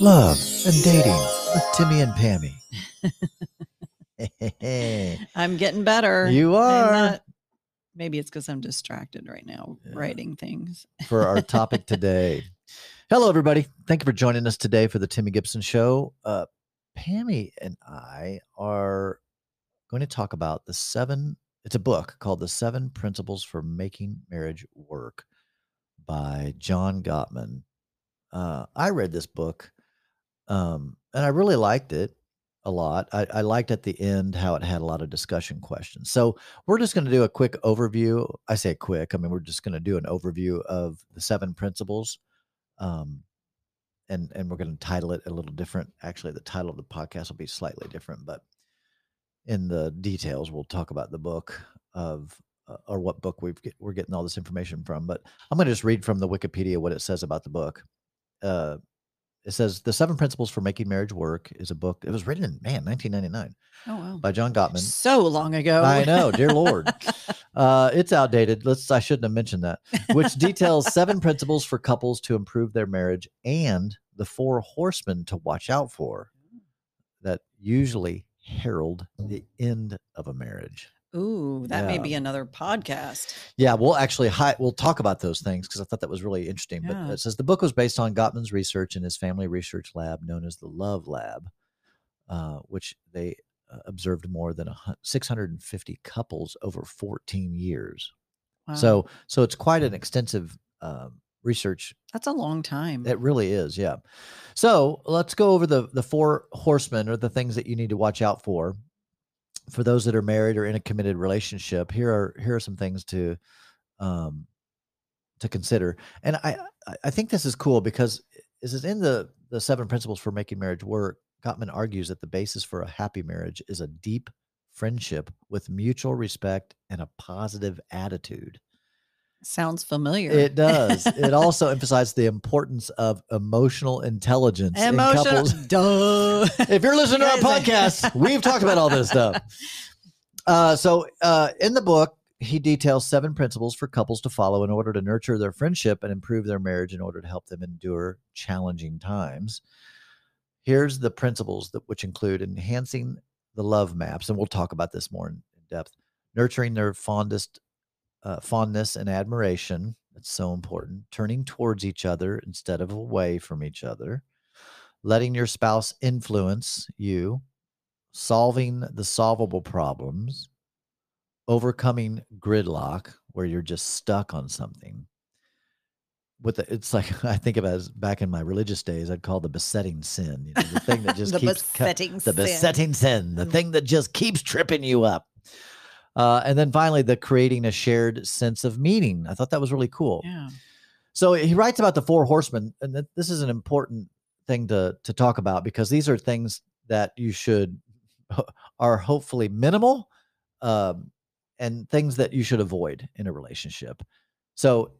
love, and dating with Timmy and Pammy. I'm getting better. You are. not- maybe it's because I'm distracted right now Yeah. writing things. for our topic today. Hello, everybody. Thank you for joining us today for the Timmy Gibson Show. Uh, Pammy and I are going to talk about the seven, it's a book called The Seven Principles for Making Marriage Work by John Gottman. Uh, I read this book um, and I really liked it a lot. I, I liked at the end how it had a lot of discussion questions. So we're just going to do a quick overview. I say quick. I mean, we're just going to do an overview of the seven principles. Um, and, and we're going to title it a little different. Actually, the title of the podcast will be slightly different, but in the details, we'll talk about the book of uh, or what book we've get, we're getting all this information from. But I'm going to just read from the Wikipedia what it says about the book. Uh, it says the seven principles for making marriage work is a book. It was written in man 1999 Oh wow. by John Gottman. So long ago. I know, dear Lord. Uh, it's outdated. Let's. I shouldn't have mentioned that. Which details seven principles for couples to improve their marriage and the four horsemen to watch out for that usually herald the end of a marriage. Ooh, that may be another podcast. Yeah, we'll actually hi- we'll talk about those things because I thought that was really interesting. But it says the book was based on Gottman's research in his family research lab, known as the Love Lab, uh, which they uh, observed more than a 650 couples over 14 years. Wow. So, so it's quite an extensive um, research. that's a long time. It really is, yeah. So let's go over the the four horsemen or the things that you need to watch out for. For those that are married or in a committed relationship, here are here are some things to um, to consider. And I I- think this is cool because this is in the the seven principles for making marriage work. Gottman argues that the basis for a happy marriage is a deep friendship with mutual respect and a positive attitude. Sounds familiar. It does. it also emphasizes the importance of emotional intelligence in couples. Duh. If you're listening to our podcast, we've talked about all this stuff. Uh, so, uh, in the book, he details seven principles for couples to follow in order to nurture their friendship and improve their marriage in order to help them endure challenging times. Here's the principles that which include enhancing the love maps, and we'll talk about this more in, in depth. Nurturing their fondest uh, fondness and admiration. That's so important. Turning towards each other instead of away from each other. Letting your spouse influence you. Solving the solvable problems. Overcoming gridlock, where you're just stuck on something. With the, it's like I think of it as back in my religious days, I'd call the besetting sin. You know, the thing that just the keeps besetting the sin. besetting sin, the Mm. thing that just keeps tripping you up. Uh, and then finally, the creating a shared sense of meaning. I thought that was really cool. Yeah. So he writes about the four horsemen, and th- this is an important thing to to talk about because these are things that you should are hopefully minimal, um, and things that you should avoid in a relationship. So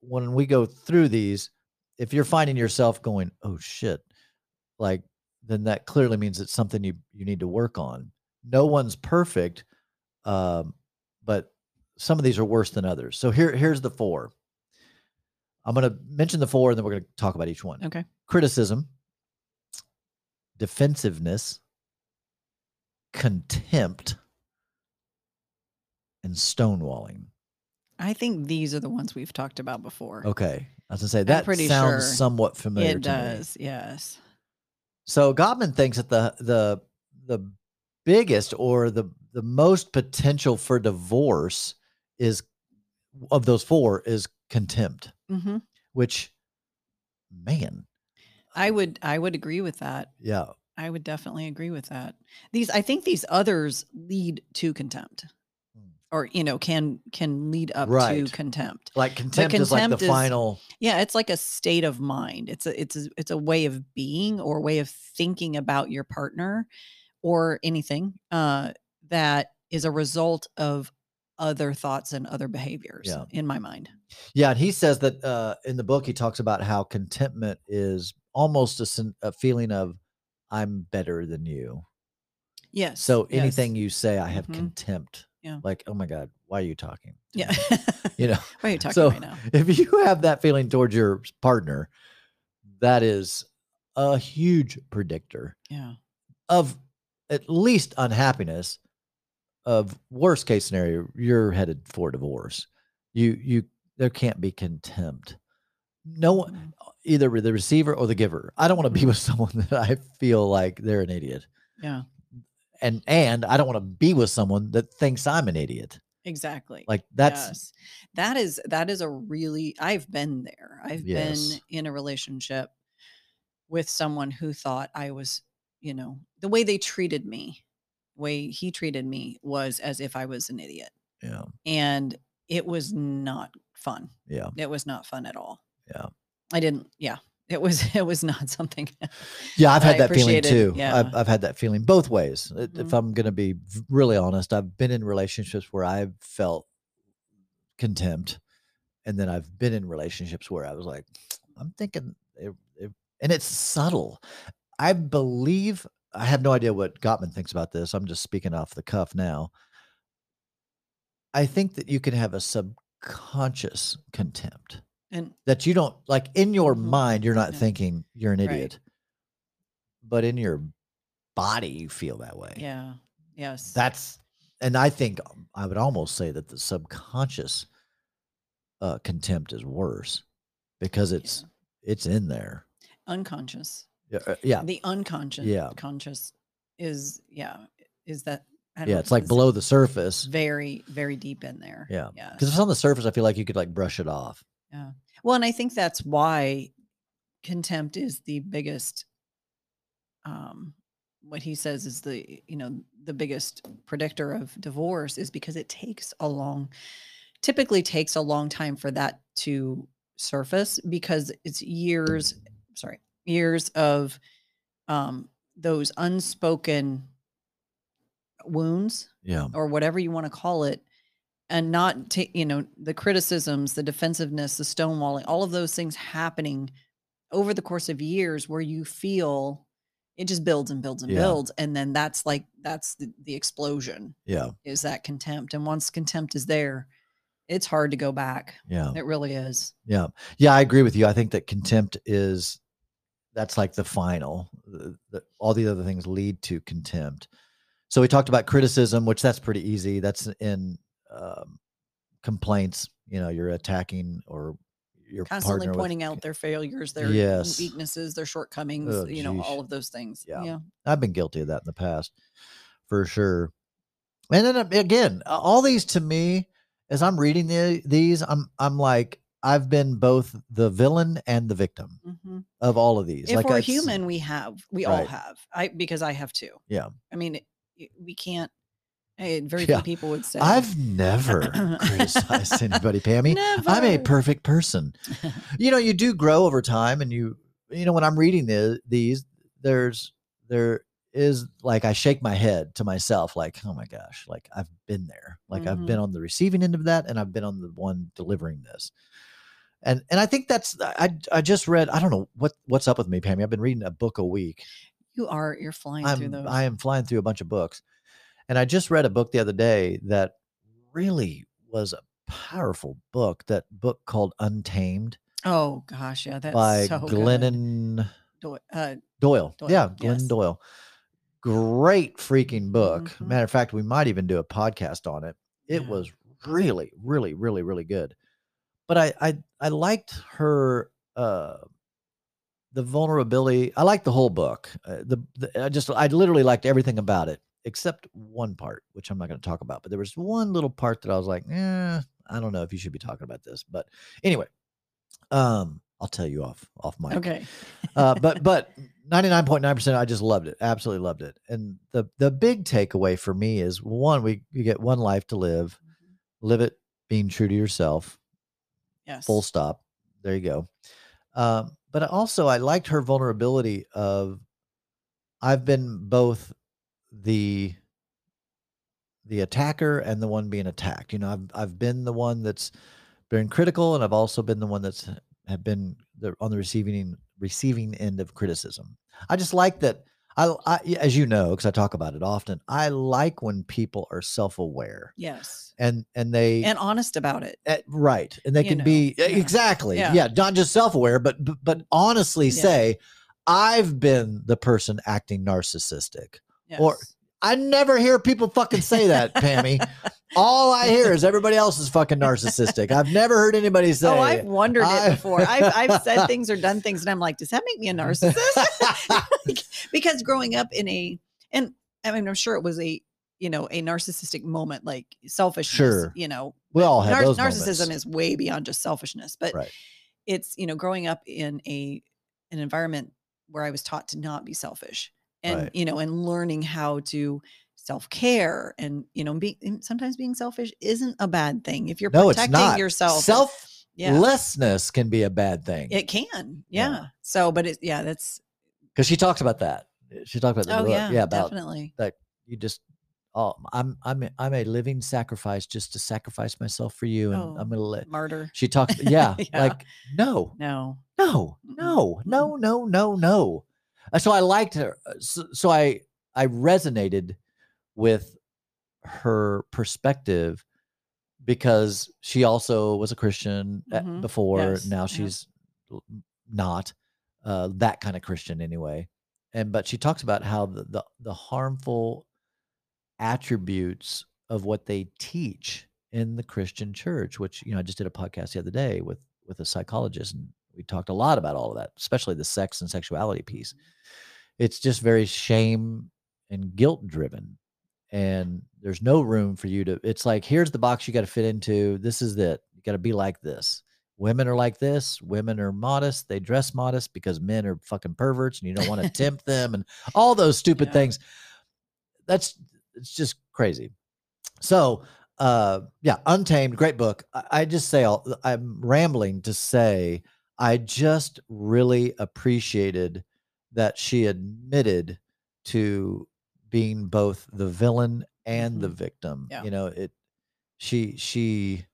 when we go through these, if you're finding yourself going, "Oh shit," like then that clearly means it's something you you need to work on. No one's perfect, um, but some of these are worse than others. So here here's the four. I'm going to mention the four, and then we're going to talk about each one. Okay. Criticism, defensiveness, contempt, and stonewalling. I think these are the ones we've talked about before. Okay, I was going to say that pretty sounds sure somewhat familiar. it to me. does. Yes. So Gottman thinks that the the the biggest or the the most potential for divorce is of those four is contempt, hmm which man, I would. I would agree with that. yeah, I would definitely agree with that. These. I think these others lead to contempt, Hmm. or you know, can can lead up Right. to contempt. like contempt, is like the is- final. Yeah, it's like a state of mind. It's a it's a, it's a way of being or way of thinking about your partner or anything uh, that is a result of other thoughts and other behaviors. Yeah. In my mind. Yeah, and he says that uh, in the book he talks about how contentment is almost a, a feeling of I'm better than you. Yes. So yes. anything you say, I have Mhm. contempt. Yeah. Like, oh my God, why are you talking? Yeah. You know, Why are you talking So- right now? if you have that feeling towards your partner, that is a huge predictor Yeah. of at least unhappiness of worst case scenario you're headed for divorce you you there can't be contempt no one Mhm. either the receiver or the giver i don't want to be Mhm. with someone that i feel like they're an idiot Yeah. and and i don't want to be with someone that thinks i'm an idiot Exactly. like that's yes. that is that is a really I've been there. I've Yes. been in a relationship with someone who thought I was, you know, the way they treated me, way he treated me was as if I was an idiot. yeah And it was not fun. yeah It was not fun at all. Yeah. I didn't yeah. It was it was not something yeah i've had that feeling too yeah. I've, I've had that feeling both ways I- if mm-hmm. i'm going to be really honest i've been in relationships where i've felt contempt and then i've been in relationships where i was like i'm thinking it, it- and it's subtle i believe i have no idea what gottman thinks about this i'm just speaking off the cuff now i think that you can have a subconscious contempt and that you don't like in your Mhm. mind you're not Yeah. thinking you're an Right. idiot but in your body you feel that way yeah. Yes. that's and i think um, i would almost say that the subconscious uh contempt is worse because it's it's in there unconscious. Yeah uh, yeah, The unconscious Yeah. conscious is yeah, is that yeah it's like below the surface. very very deep in there. Yeah yeah. because if it's on the surface i feel like you could like brush it off. Yeah. well and i think that's why contempt is the biggest um what he says is the you know the biggest predictor of divorce is because it takes a long typically takes a long time for that to surface because it's years sorry years of um those unspoken wounds yeah or whatever you want to call it and not you know the criticisms the defensiveness the stonewalling all of those things happening over the course of years where you feel it just builds and builds and Yeah. builds and then that's like that's the, the explosion yeah is that contempt and once contempt is there it's hard to go back yeah it really is Yeah. Yeah, I agree with you. I think that contempt is that's like the final. The, the, all the other things lead to contempt. So we talked about criticism, which that's pretty easy. That's in um, complaints. You know, you're attacking or you're constantly partner with- pointing out their failures their Yes. weaknesses their shortcomings Oh, you know all of those things Yeah. yeah I've been guilty of that in the past, for sure. And then uh, again, all these to me, as I'm reading the, these, I'm I'm like I've been both the villain and the victim Mhm. of all of these. if like we're human we have we all have i because i have too Yeah. i mean it, it- we can't eh, very Yeah. few people would say I've never criticized anybody, Pammy. Never. I'm a perfect person. You know, you do grow over time, and you, you know, when I'm reading the, these, there's there is like I shake my head to myself, like, oh my gosh, like I've been there, like I've been on the receiving end of that, and I've been on the one delivering this. And and I think that's I I just read I don't know what what's up with me, Pammy. I've been reading a book a week. you are you're flying through I'm those I am flying through a bunch of books, and I just read a book the other day that really was a powerful book. That book called Untamed oh gosh yeah that's by so. Glennon uh, Doyle. Doyle, Yeah, Glennon yes. Doyle. Great freaking book. Mhm. Matter of fact, we might even do a podcast on it. It Yeah. was really, really, really, really good. But I, I, I liked her, uh, the vulnerability. I liked the whole book. Uh, the, the, I just, I literally liked everything about it except one part, which I'm not going to talk about. But there was one little part that I was like, eh, I don't know if you should be talking about this. But anyway, um, I'll tell you off, off mic okay uh, but but 99.9% i just loved it absolutely loved it and the the big takeaway for me is one we you get one life to live live it being true to yourself yes. full stop. There you go. Um, but also i liked her vulnerability of i've been both the the attacker and the one being attacked. You know i've i've been the one that's been critical and i've also been the one that's have been the, on the receiving receiving end of criticism. I just like that i, I as you know because i talk about it often i like when people are self-aware yes and and they and honest about it Eh, right and they You can know, be eh, yeah. exactly Yeah. yeah. not just self-aware but but, but honestly Yeah. say I've been the person acting narcissistic. Or- Yes. I never hear people fucking say that, Pammy. All I hear is everybody else is fucking narcissistic. I've never heard anybody oh, say. That. Oh, I've wondered I- it before. I've, I've said things or done things, and I'm like, does that make me a narcissist? Because growing up in a, and I mean, I'm sure it was a, you know, a narcissistic moment, like selfishness. Sure. You know, we all have nar- those narcissism moments. is way beyond just selfishness, but Right. it's you know, growing up in a an environment where I was taught to not be selfish, and Right. you know, and learning how to self care, and you know, be sometimes being selfish isn't a bad thing if you're No, it's protecting not. yourself. yeah, Selflessness can be a bad thing. it can, Yeah. yeah. So, but it, yeah, that's Because she talks about that. She talked about the oh yeah, yeah, about definitely. you just oh I'm I'm a- I'm a living sacrifice just to sacrifice myself for you and Oh. I'm gonna let Martyr. she talks yeah, Yeah. like no No. no no no no no no so I liked her uh, so, so I I resonated with her perspective because she also was a Christian at- Mhm. before Yes. now she's l- not uh, that kind of Christian anyway and but she talks about how the, the the harmful attributes of what they teach in the Christian church, which you know I just did a podcast the other day with with a psychologist, and we talked a lot about all of that, especially the sex and sexuality piece. It's just very shame and guilt driven, and there's no room for you to. It's like here's the box you got to fit into. This is it. You got to be like this. Women are like this. Women are modest. They dress modest because men are fucking perverts, and you don't want to tempt them, and all those stupid Yeah. things. That's it's just crazy. So, uh, yeah, Untamed, great book. I, I just say all, I'm rambling to say I just really appreciated that she admitted to being both the villain and the Mhm. victim. Yeah. You know, it. She she.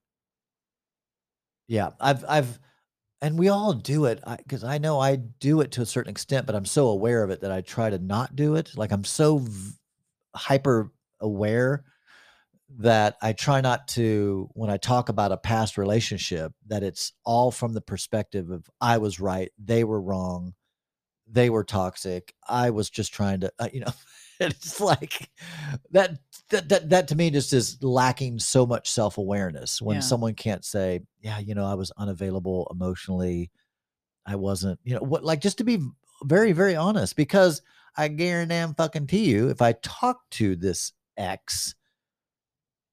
Yeah, I've I've, and we all do it because I, know I do it to a certain extent, but I'm so aware of it that I try to not do it. Like I'm so v- hyper aware that I try not to when I talk about a past relationship that it's all from the perspective of I was right, they were wrong, they were toxic, I was just trying to uh, you know it's like that that that, that to me just is lacking so much self-awareness when Yeah. someone can't say, yeah, you know, I was unavailable emotionally. I wasn't, you know, what like just to be very very honest because I guarantee fucking to you if I talk to this ex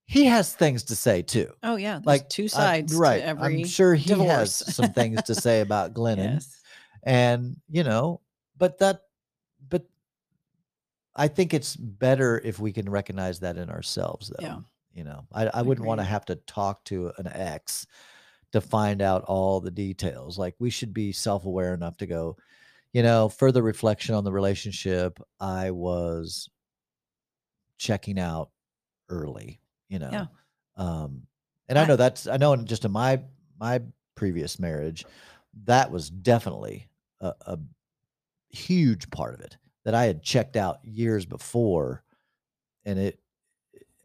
he has things to say too. Oh yeah. There's Like, two sides right. to every I'm sure he has some things to say about Glennon yes. and you know but that but i think it's better if we can recognize that in ourselves though Yeah. you know i, I wouldn't want to have to talk to an ex to find out all the details like we should be self-aware enough to go you know further reflection on the relationship i was checking out early you know Yeah. um and i I- know that's i know in just in my my previous marriage that was definitely a, a huge part of it that I had checked out years before, and it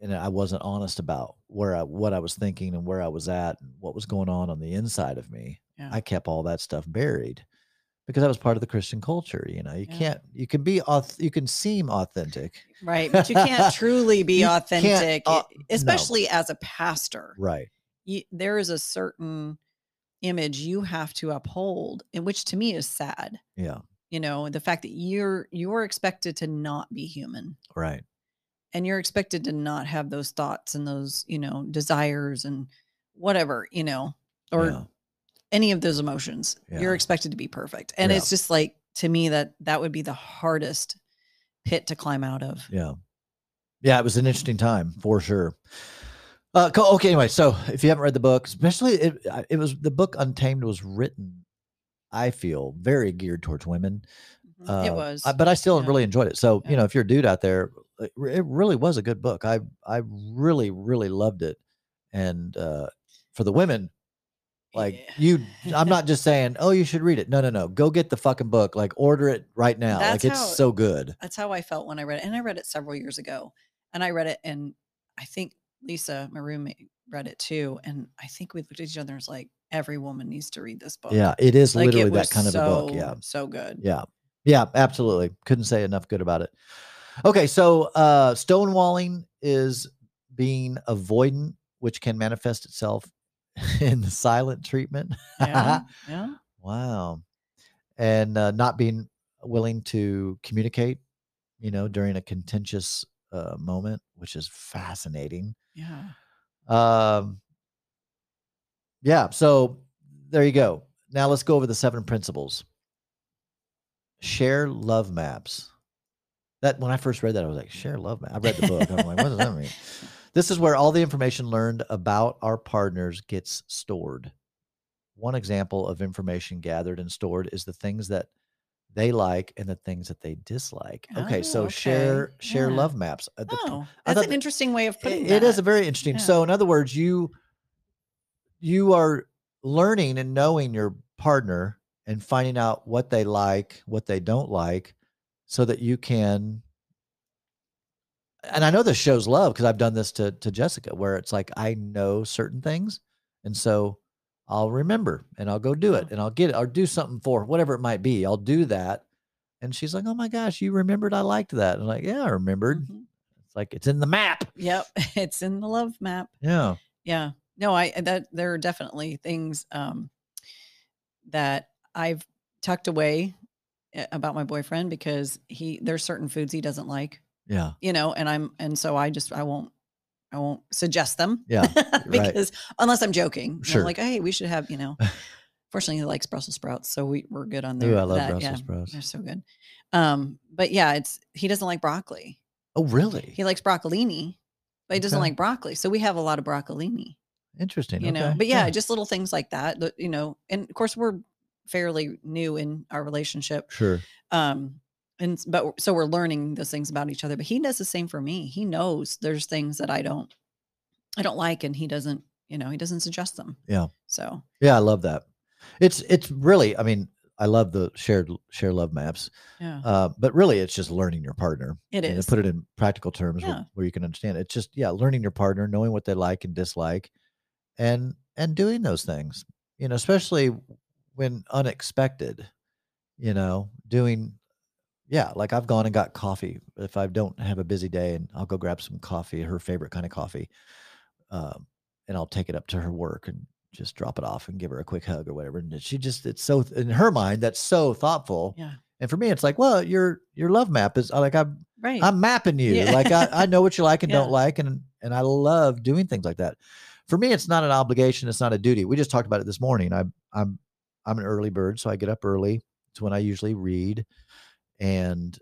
and I wasn't honest about where I what I was thinking and where I was at and what was going on on the inside of me. Yeah. I kept all that stuff buried because that was part of the Christian culture. You know, you Yeah. can't you can be auth- you can seem authentic, Right. But you can't truly be authentic, uh, especially as a pastor. right? You, there is a certain image you have to uphold, and which to me is sad. Yeah, You know, the fact that you're you're expected to not be human. right. and you're expected to not have those thoughts and those you know desires and whatever you know or yeah. Any of those emotions Yeah. you're expected to be perfect and Yeah. it's just like to me that that would be the hardest pit to climb out of Yeah. Yeah, it was an interesting time for sure. Uh, okay, anyway, so if you haven't read the book, especially it, it was the book Untamed was written, I feel, very geared towards women. Mhm. it Uh, was I- but I still yeah. really enjoyed it. So you know, if you're a dude out there, it, it really was a good book. I I really really loved it, and uh, for the women, like Yeah. you, I'm not just saying, oh, you should read it. No, no, no, go get the fucking book. Like order it right now. That's like it's how- so good. that's how i felt when i read it and i read it several years ago and i read it and i think lisa my roommate read it too and i think we looked at each other and was like every woman needs to read this book Yeah, it is like literally it that kind of a book. Yeah, so good yeah. Yeah, absolutely. Couldn't say enough good about it. Okay, so uh stonewalling is being avoidant, which can manifest itself in the silent treatment. Yeah. yeah. wow. And uh, not being willing to communicate, you know, during a contentious uh, moment, which is fascinating. Yeah. Um, yeah. So there you go. Now let's go over the seven principles. Share love maps. That when I first read that, I was like, share love map. I read the book. I'm like, what does that mean? This is where all the information learned about our partners gets stored. One example of information gathered and stored is the things that they like and the things that they dislike. Okay, Oh, so okay. share share Yeah. love maps. Uh, Oh, that's an interesting way of putting it- it is a very interesting. Yeah. So in other words, you you are learning and knowing your partner and finding out what they like, what they don't like, so that you can. And I know this shows love because I've done this to to Jessica, where it's like I know certain things, and so I'll remember and I'll go do it and I'll get it or do something for whatever it might be. I'll do that, and she's like, "Oh my gosh, you remembered I liked that." And I'm like, "Yeah, I remembered." Mhm. It's like it's in the map. Yep, it's in the love map. Yeah. Yeah. No, I that there are definitely things um that I've tucked away uh, about my boyfriend because he there's certain foods he doesn't like, Yeah. you know, and I'm and so I just I won't I won't suggest them. Yeah, because unless I'm joking. I'm Sure. like, hey, we should have, you know. Fortunately, he likes Brussels sprouts, so we we're good on there. Ooh, I love that, Brussels yeah, sprouts. They're so good. Um, but yeah, it's he doesn't like broccoli. Oh, really? He likes broccolini, but he doesn't like broccoli. So we have a lot of broccolini Interesting. you know okay, but yeah, just little things like that that, you know and of course we're fairly new in our relationship sure. um and but so we're learning those things about each other but he does the same for me he knows there's things that i don't i don't like and he doesn't you know he doesn't suggest them Yeah. so Yeah, I love that. It's it's really. I mean, I love the shared share love maps. yeah Uh, but really, it's just learning your partner. it and to put it in practical terms where, where you can understand. It's just yeah, learning your partner, knowing what they like and dislike, and and doing those things. You know, especially when unexpected. You know, doing. Yeah, like I've gone and got coffee if I don't have a busy day, and I'll go grab some coffee, her favorite kind of coffee, um, and I'll take it up to her work and just drop it off and give her a quick hug or whatever. And she just, it's so in her mind that's so thoughtful. yeah And for me, it's like, well, your your love map is like I'm right I'm mapping you. Yeah. Like I, I know what you like and don't like, and and I love doing things like that. For me, it's not an obligation. It's not a duty. We just talked about it this morning. I'm I'm I'm an early bird, so I get up early. It's when I usually read, and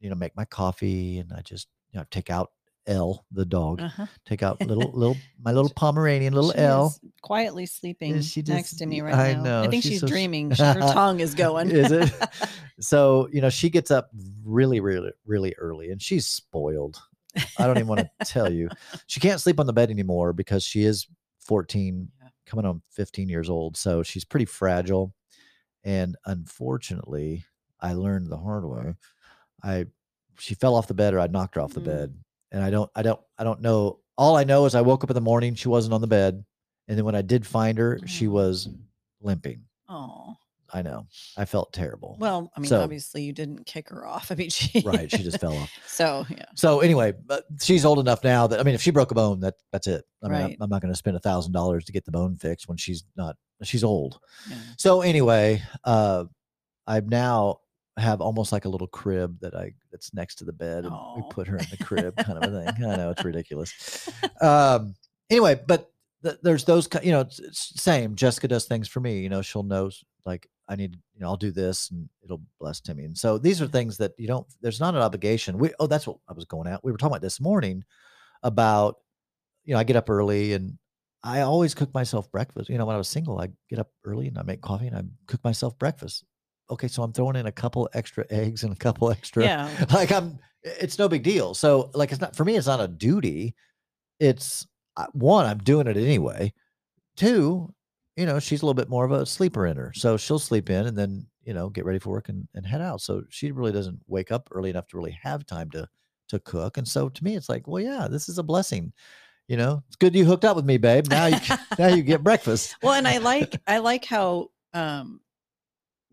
you know make my coffee, and I just you know take out L the dog, uh-huh. take out little little my little Pomeranian little She L. quietly sleeping she next to me right I now know, i think she's she's, so dreaming her tongue is going Is it? so you know she gets up really really really early and she's spoiled i don't even want to tell you she can't sleep on the bed anymore because she is 14 Yeah. coming on 15 years old so she's pretty fragile and unfortunately i learned the hard way. I she fell off the bed or i knocked her off the Mm. bed and i don't i don't i don't know. All i know is i woke up in the morning she wasn't on the bed and then when i did find her she Oh. was limping. Oh i know. I felt terrible. Well i mean So- obviously you didn't kick her off. I mean she right she just fell off. So yeah. So anyway but she's old enough now that i mean if she broke a bone that that's it. I mean I'm- Right. I'm, not going to spend a thousand dollars to get the bone fixed when she's not she's old. Yeah. So anyway uh i now have almost like a little crib that i that's next to the bed and we put her in the crib kind of a thing. I know it's ridiculous. Um anyway but th- there's those you know it's, it's same jessica does things for me you know she'll know like i need you know i'll do this and it'll bless timmy. And so these are things that you don't there's not an obligation. We oh that's what i was going at. We were talking about this morning about you know i get up early and i always cook myself breakfast. You know when i was single i get up early and i make coffee and i cook myself breakfast okay so i'm throwing in a couple extra eggs and a couple extra yeah. like i'm it's no big deal. So like it's not for me it's not a duty. It's one i'm doing it anyway. Two you know she's a little bit more of a sleeper in her. So she'll sleep in and then you know get ready for work and, and head out. So she really doesn't wake up early enough to really have time to to cook. And so to me it's like well yeah this is a blessing. You know it's good you hooked up with me babe. Now you now you get breakfast. Well and i like i like how um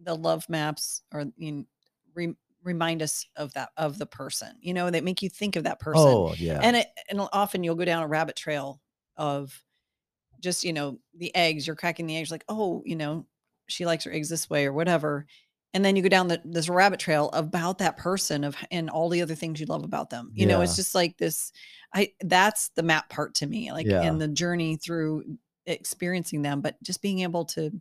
the love maps are in re- remind us of that of the person. You know, that make you think of that person. Oh yeah. And it, and often you'll go down a rabbit trail of just you know the eggs. You're cracking the eggs like oh you know she likes her eggs this way or whatever. And then you go down the, this rabbit trail about that person of and all the other things you love about them. You know, it's just like this. I that's the map part to me, like Yeah. and the journey through experiencing them, but just being able to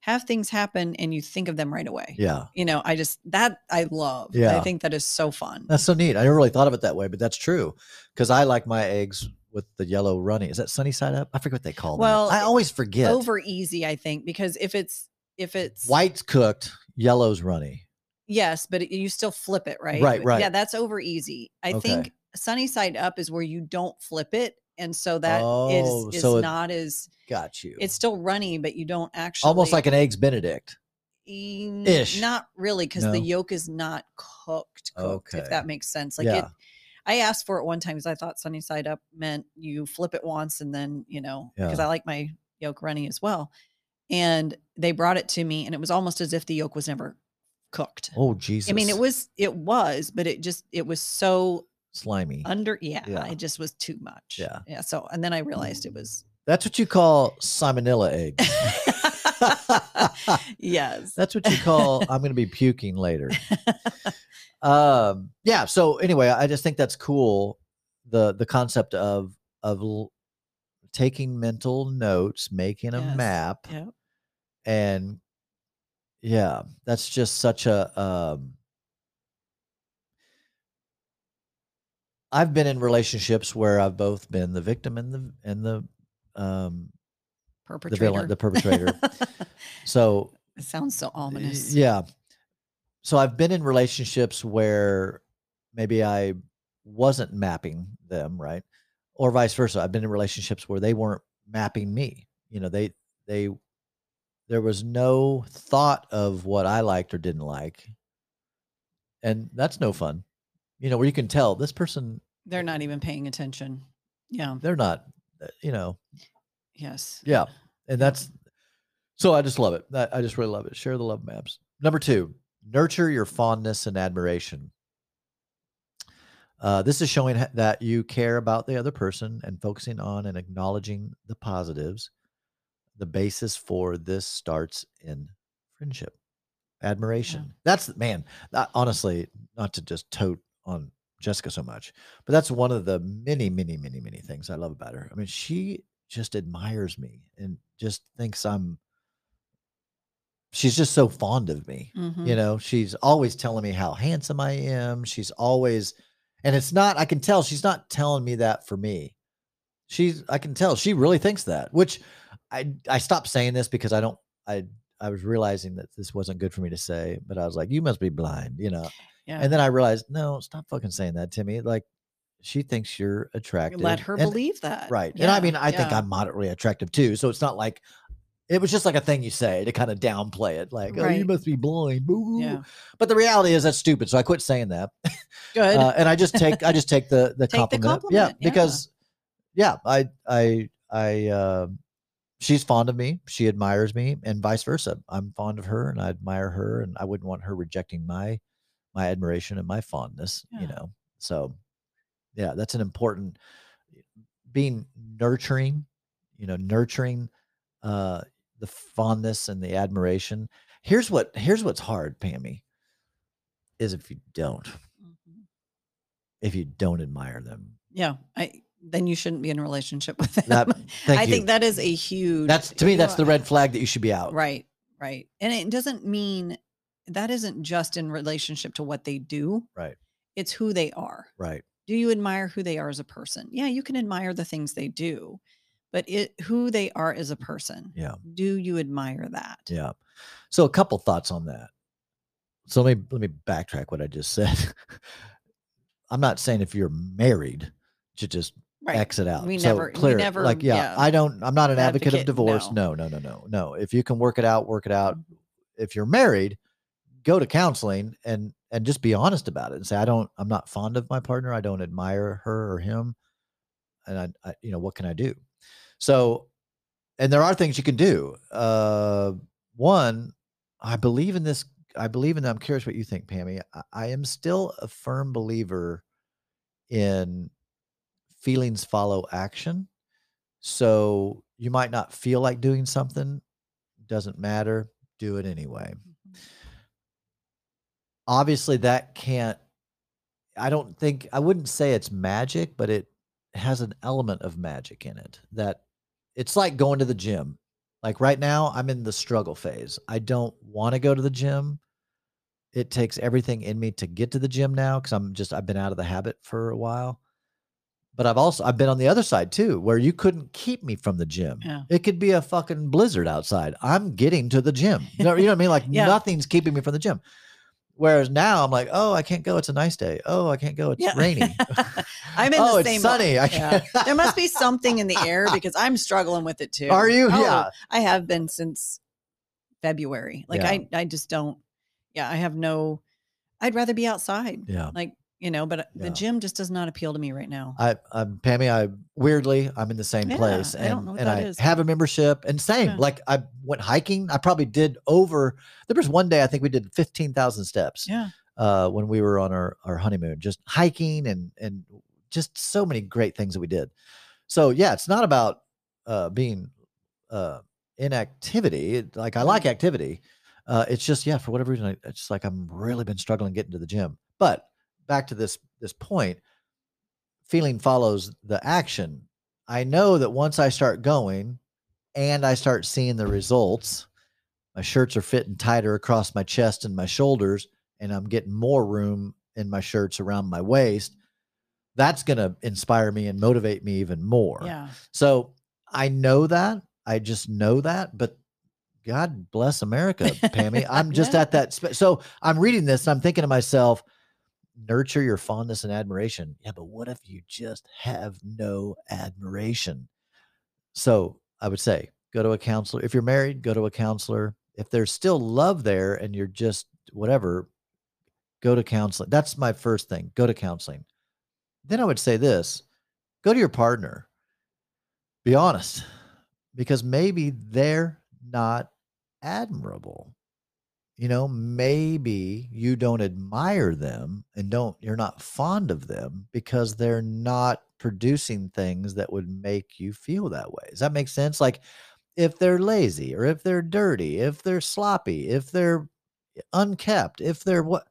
have things happen and you think of them right away. yeah. You know, I just that I love. Yeah. I think that is so fun. That's so neat. I never really thought of it that way, but that's true. Because I like my eggs with the yellow runny. Is that sunny side up? I forget what they call them. Well, I always forget. Over easy, I think, because if it's if it's White's cooked, yellow's runny. Yes, but it- you still flip it, right? Right, right. Yeah, that's over easy. I Okay. think sunny side up is where you don't flip it, and so that is Oh, is so it- not as Got you. it's still runny, but you don't actually almost like an eggs Benedict. e- ish. Not really, because No? the yolk is not cooked. Cooked, Okay. if that makes sense. Like Yeah. it. I asked for it one time because I thought sunny side up meant you flip it once and then you know because Yeah. I like my yolk runny as well. And they brought it to me, and it was almost as if the yolk was never cooked. Oh Jesus. I mean, it was it was, but it just it was so slimy. under. Yeah, Yeah. it just was too much. Yeah. yeah. So and then I realized it was. That's what you call salmonella eggs. yes. That's what you call I'm to be puking later. um yeah, so anyway, I just think that's cool the the concept of of l- taking mental notes, making a Yes. map yeah. and yeah, that's just such a um I've been in relationships where I've both been the victim and the and the um the Perpetrator. villain, the perpetrator. so it sounds so ominous. Yeah. So I've been in relationships where maybe I wasn't mapping them, right? Or vice versa. I've been in relationships where they weren't mapping me. You know, they they there was no thought of what I liked or didn't like. And that's no fun. You know, where you can tell this person They're not even paying attention. Yeah. they're not uh, you know, Yes. Yeah. And that's so I just love it. I, I just really love it. Share the love maps. Number two, nurture your fondness and admiration. Uh, this is showing that you care about the other person and focusing on and acknowledging the positives. The basis for this starts in friendship, admiration. That's man. That, honestly, not to just tote on Jessica so much, but that's one of the many, many, many, many things I love about her. I mean, she just admires me and just thinks I'm. She's just so fond of me. Mhm. You know, she's always telling me how handsome I am. She's always, and it's not, I can tell she's not telling me that for me. She's, I can tell she really thinks that, which I, I stopped saying this because I don't, I, I was realizing that this wasn't good for me to say, but I was like, you must be blind, you know? Yeah. And then I realized, no, stop fucking saying that, Timmy. Like, she thinks you're attractive. Let her and- believe that. Right. and I mean, I think. I'm moderately attractive too. So it's not like, it was just like a thing you say to kind of downplay it, like, oh, you must be blind. Boo. Yeah. But the reality is that's stupid. So I quit saying that. Good. Uh, and I just take I just take the the Take the compliment. Yeah, yeah. because yeah, I I I uh, she's fond of me. She admires me, and vice versa. I'm fond of her, and I admire her, and I wouldn't want her rejecting my my admiration and my fondness. You know, so yeah, that's an important being nurturing. You know, nurturing uh, the fondness and the admiration. Here's what here's what's hard, Pammy, is if you don't Mhm. if you don't admire them. Yeah. I then you shouldn't be in a relationship with them. That I you. think that is a huge that's to me that's the red flag that you should be out. Right, right. And it doesn't mean that isn't just in relationship to what they do. Right. It's who they are. Right. Do you admire who they are as a person? Yeah, you can admire the things they do, but it who they are as a person. Yeah. Do you admire that? Yeah. So a couple thoughts on that. So let me let me backtrack what I just said. I'm not saying if you're married to just Right. exit out. We so never- we never- like yeah, yeah. I don't I'm not an advocate, of divorce. no. No, no, no, no. No. If you can work it out, work it out. If you're married, go to counseling and and just be honest about it and say I don't I'm not fond of my partner. I don't admire her or him. And I, I you know, what can I do? So and there are things you can do. Uh one, I believe in this I believe in that. I'm curious what you think, Pammy. I, I am still a firm believer in feelings follow action. So you might not feel like doing something, doesn't matter, do it anyway. Obviously, that can't, I don't think, I wouldn't say it's magic, but it has an element of magic in it that it's like going to the gym. Like right now, I'm in the struggle phase. I don't want to go to the gym. It takes everything in me to get to the gym now because I'm just, I've been out of the habit for a while. But I've also, I've been on the other side too, where you couldn't keep me from the gym. Yeah. It could be a fucking blizzard outside. I'm getting to the gym. You know, you know what I mean? Like Yeah. nothing's keeping me from the gym. Whereas now I'm like, oh, I can't go. It's a nice day. Oh, I can't go. It's Yeah. rainy. I'm in oh, the it's same sunny. I Yeah. can't. there must be something in the air because I'm struggling with it too. Are you? Oh, Yeah. I have been since February. Like Yeah. I I just don't yeah, I have no I'd rather be outside. Yeah. Like, you know, but uh, Yeah. the gym just does not appeal to me right now. I, I'm Pammy. I weirdly, I'm in the same Yeah, place, I and know and I is. have a membership. And same, Yeah. like I went hiking. I probably did over. There was one day I think we did fifteen thousand steps. yeah. uh, when we were on our, our honeymoon, just hiking and and just so many great things that we did. So yeah, it's not about uh, being uh, inactivity. It- Like I like activity. Uh, it's just yeah, for whatever reason, I, it's just like I'm really been struggling getting to the gym. But back to this this point, feeling follows the action. I know that once I start going and I start seeing the results, my shirts are fitting tighter across my chest and my shoulders, and I'm getting more room in my shirts around my waist. That's going to inspire me and motivate me even more. Yeah. So I know that. I just know that. But God bless America, Pammy. I'm just Yeah. at that. So I'm reading this and I'm thinking to myself, nurture your fondness and admiration. Yeah, but what if you just have no admiration? So I would say go to a counselor. If you're married, go to a counselor. If there's still love there and you're just whatever, go to counseling. That's my first thing. Go to counseling. Then I would say this go to your partner. Be honest, because maybe they're not admirable. You know, maybe you don't admire them and don't, you're not fond of them because they're not producing things that would make you feel that way. Does that make sense? Like if they're lazy or if they're dirty, if they're sloppy, if they're unkept, if they're what?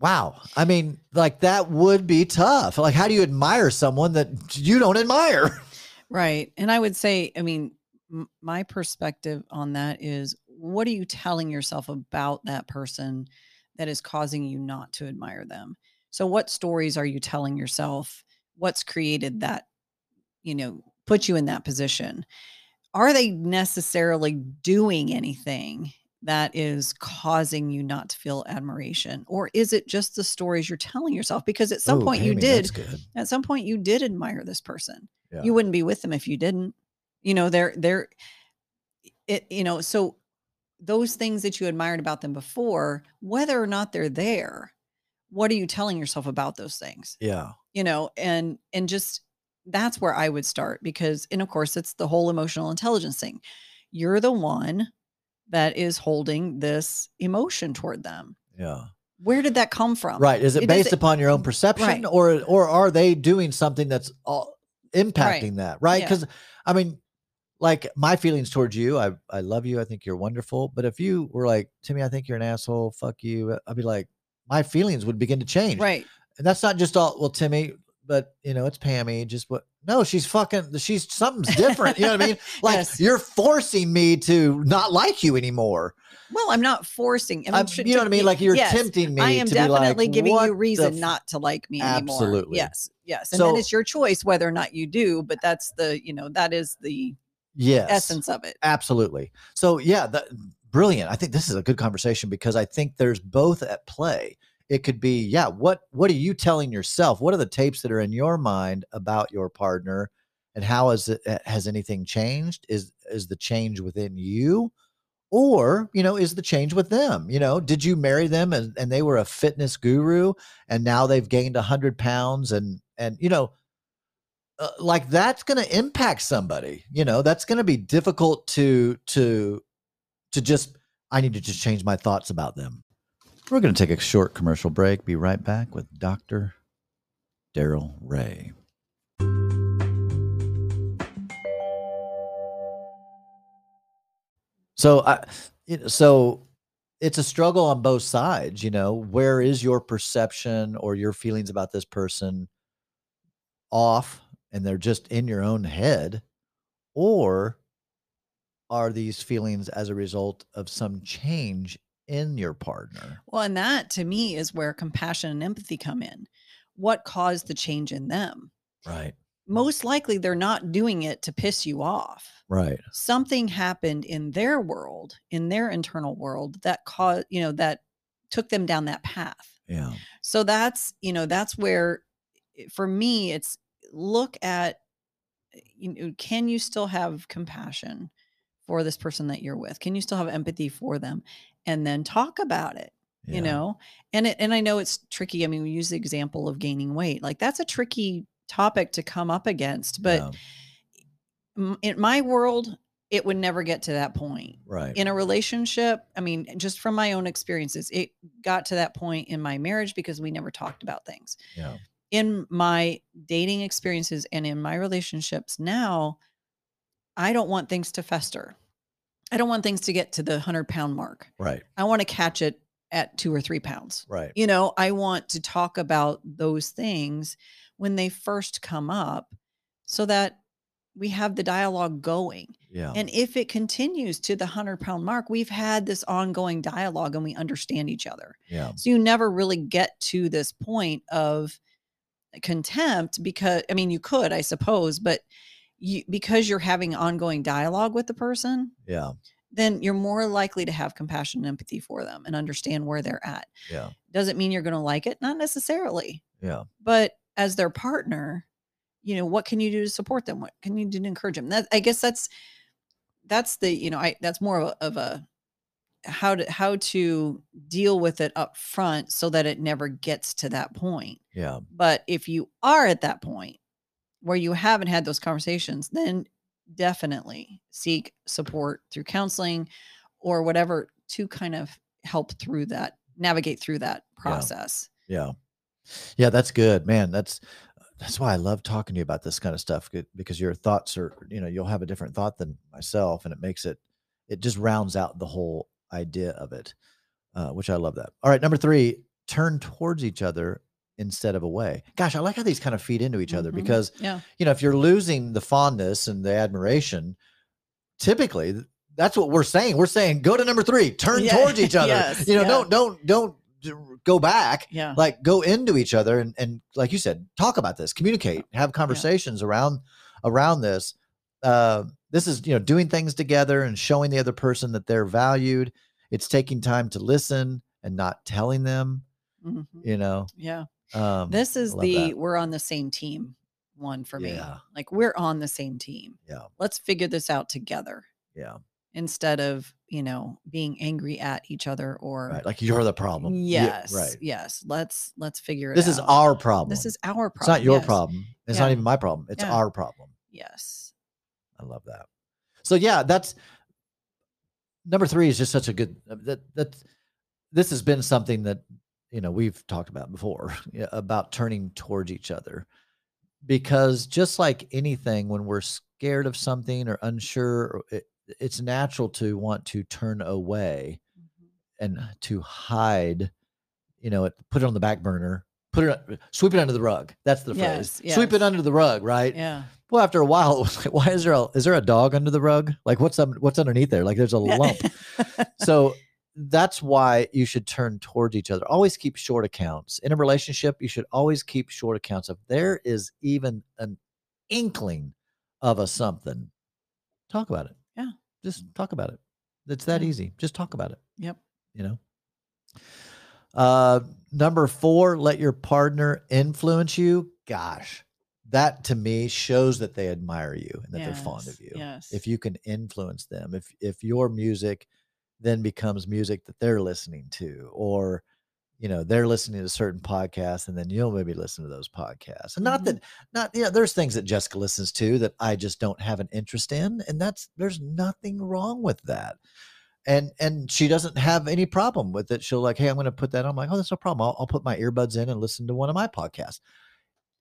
Wow. I mean, like that would be tough. Like, how do you admire someone that you don't admire? Right. And I would say, I mean, my perspective on that is what are you telling yourself about that person that is causing you not to admire them? So, what stories are you telling yourself? What's created that, you know, put you in that position? Are they necessarily doing anything that is causing you not to feel admiration? Or is it just the stories you're telling yourself? Because at some Ooh, point you did at some point you did admire this person Yeah. you wouldn't be with them if you didn't you know they're they're it you know so those things that you admired about them before whether or not they're there what are you telling yourself about those things yeah. you know and and just that's where i would start because and of course it's the whole emotional intelligence thing you're the one that is holding this emotion toward them Yeah. where did that come from Right. Is it, It based doesn't- upon your own mm, perception Right. or or are they doing something that's all impacting that? Right. Yeah. Because I mean, like my feelings towards you, I I love you. I think you're wonderful. But if you were like, Timmy, I think you're an asshole, fuck you, I'd be like, my feelings would begin to change. right And that's not just all well, Timmy, but you know, it's Pammy. Just what no, she's fucking she's something's different. You know what I mean? Like Yes. you're forcing me to not like you anymore. well i'm not forcing I mean, I'm- you know what I mean? Like you're yes. tempting me. I am to be like, definitely giving you reason f-" not to like me anymore. Absolutely. Yes. Yes. And So- then it's your choice whether or not you do, but that's the, you know, that is the Yes. essence of it. Absolutely. So yeah, that brilliant. I think this is a good conversation because I think there's both at play. It could be, yeah, what what are you telling yourself? What are the tapes that are in your mind about your partner and how is it has anything changed? Is is the change within you? Or, you know, is the change with them? You know, did you marry them and, and they were a fitness guru and now they've gained a hundred pounds and and you know, uh, like that's going to impact somebody you know that's going to be difficult to to to just I need to just change my thoughts about them. We're going to take a short commercial break. Be right back with Dr. Daryl Ray. So I, so it's a struggle on both sides. You know, where is your perception or your feelings about this person off, and they're just in your own head, or are these feelings as a result of some change in your partner? Well, and that to me is where compassion and empathy come in. What caused the change in them? Right. Most likely they're not doing it to piss you off. Right. Something happened in their world, in their internal world that caused, you know, that took them down that path. Yeah. So that's, you know, that's where eh, for me it's look at eh, you know, can you still have compassion for this person that you're with? Can you still have empathy for them? And then talk about it yeah. you know and it and i know it's tricky i mean we use the example of gaining weight like that's a tricky topic to come up against but Yeah. in my world it would never get to that point Right. in a relationship i mean just from my own experiences it got to that point in my marriage because we never talked about things yeah. In my dating experiences and in my relationships now i don't want things to fester i don't want things to get to the 100 pound mark Right. i want to catch it at two or three pounds Right. you know i want to talk about those things when they first come up so that we have the dialogue going Yeah. and if it continues to the 100 pound mark we've had this ongoing dialogue and we understand each other yeah. so you never really get to this point of contempt because i mean you could i suppose but you because you're having ongoing dialogue with the person Yeah. then you're more likely to have compassion and empathy for them and understand where they're at Yeah. doesn't mean you're going to like it not necessarily Yeah. but as their partner you know what can you do to support them what can you do to encourage them that i guess that's that's the you know i that's more of a, of a how to how to deal with it up front so that it never gets to that point Yeah. but if you are at that point where you haven't had those conversations then definitely seek support through counseling or whatever to kind of help through that navigate through that process Yeah. Yeah, that's good, man. That's that's why I love talking to you about this kind of stuff good- because your thoughts are, you know, you'll have a different thought than myself, and it makes it, it just rounds out the whole idea of it, uh, which I love that. All right, number three, turn towards each other instead of away. Gosh, I like how these kind of feed into each other Mhm. because yeah you know if you're losing the fondness and the admiration, typically that's what we're saying. We're saying go to number three, turn Yeah, towards each other. yes, you know, yeah. don't don't don't go back yeah like go into each other and, and like you said talk about this communicate have conversations around around this uh, this is you know doing things together and showing the other person that they're valued. It's taking time to listen and not telling them Mhm. you know? Yeah. Um, this is the that. we're on the same team one for me. Yeah. like we're on the same team. Yeah. let's figure this out together. Yeah. Instead of you know being angry at each other or right like you're the problem. Yes right. yes. Let's let's figure it this is our problem. This is our problem it's not your yes. problem. It's Yeah. not even my problem. It's Yeah. our problem. Yes I love that. So yeah, that's number three is just such a good uh, that that this has been something that you know we've talked about before about turning towards each other. Because just like anything when we're scared of something or unsure it, it's natural to want to turn away Mhm. and to hide you know it, put it on the back burner put it sweep it under the rug. That's the phrase. Yes, sweep it under the rug right? Yeah well, after a while, it was like, why is there a is there a dog under the rug? Like, what's up? What's underneath there? Like, there's a lump. so that's why you should turn towards each other. Always keep short accounts in a relationship. You should always keep short accounts. If there is even an inkling of a something, talk about it. Yeah. just talk about it. It's that Yeah. easy. Just talk about it. Yep. You know. Uh, number four, let your partner influence you. Gosh, that to me shows that they admire you and that they're fond of you. yes If you can influence them, if if your music then becomes music that they're listening to, or you know they're listening to certain podcasts, and then you'll maybe listen to those podcasts. And not Mhm. that not you know there's things that Jessica listens to that I just don't have an interest in, and that's there's nothing wrong with that. and and she doesn't have any problem with it. She'll like, hey, I'm going to put that on. I'm like, oh, that's no problem. I'll, I'll put my earbuds in and listen to one of my podcasts.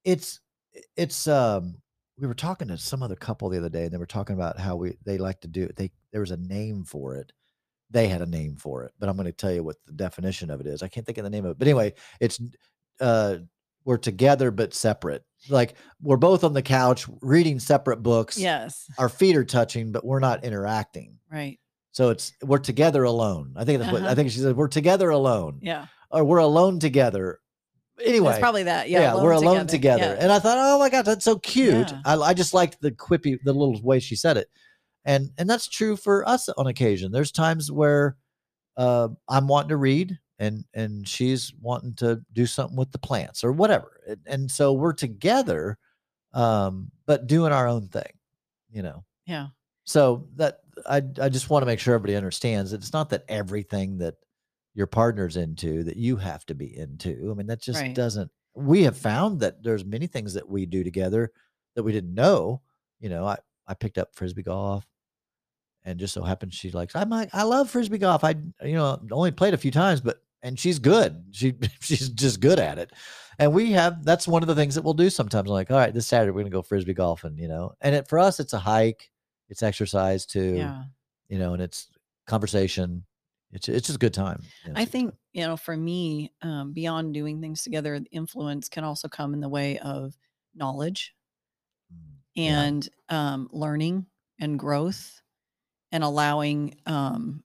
It's it's um we were talking to some other couple the other day and they were talking about how we they like to do it. they there was a name for it they had a name for it but i'm going to tell you what the definition of it is i can't think of the name of it but anyway it's uh we're together but separate like we're both on the couch reading separate books Yes. our feet are touching but we're not interacting Right. so it's we're together alone i think that's what i Uh-huh. think she said we're together alone Yeah. or we're alone together anyway It's probably that. Yeah. we're alone together. Yeah. And I thought, oh my god, that's so cute. Yeah. I, I just liked the quippy, the little way she said it, and and that's true for us on occasion. There's times where uh, I'm wanting to read, and and she's wanting to do something with the plants or whatever, and, and so we're together, um, but doing our own thing, you know. Yeah. So that I I just want to make sure everybody understands that it's not that everything that your partner's into that you have to be into. I mean, that just Right. doesn't. We have found that there's many things that we do together that we didn't know. You know, I I picked up frisbee golf, and just so happens she likes. I'm like, I love frisbee golf. I you know only played a few times, but and she's good. She she's just good at it. And we have that's one of the things that we'll do sometimes. I'm like, all right, this Saturday we're gonna go frisbee golfing. You know, and it, for us it's a hike, it's exercise too Yeah. you know, and it's conversation. It's it's just a good time. you know, I think, you know, for me, um, beyond doing things together, influence can also come in the way of knowledge Mm, yeah. and um, learning and growth and allowing um,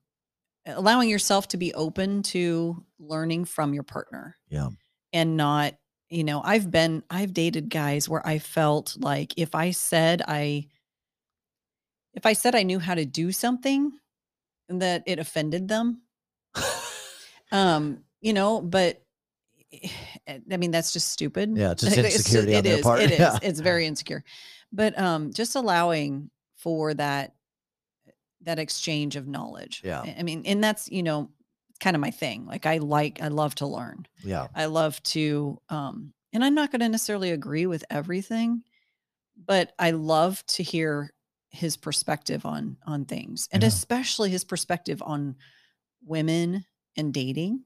allowing yourself to be open to learning from your partner yeah, and not you know i've been i've dated guys where i felt like if i said i if i said i knew how to do something that it offended them. Um you know but eh, i mean that's just stupid. Yeah, it's just It's- insecurity on it their is, part, it is yeah. it's very insecure. But um just allowing for that that exchange of knowledge. Yeah. I- i mean and that's you know kind of my thing. Like i like i love to learn. Yeah, I love to, um, and I'm not going to necessarily agree with everything, but I love to hear his perspective on on things, and Yeah. especially his perspective on women and dating.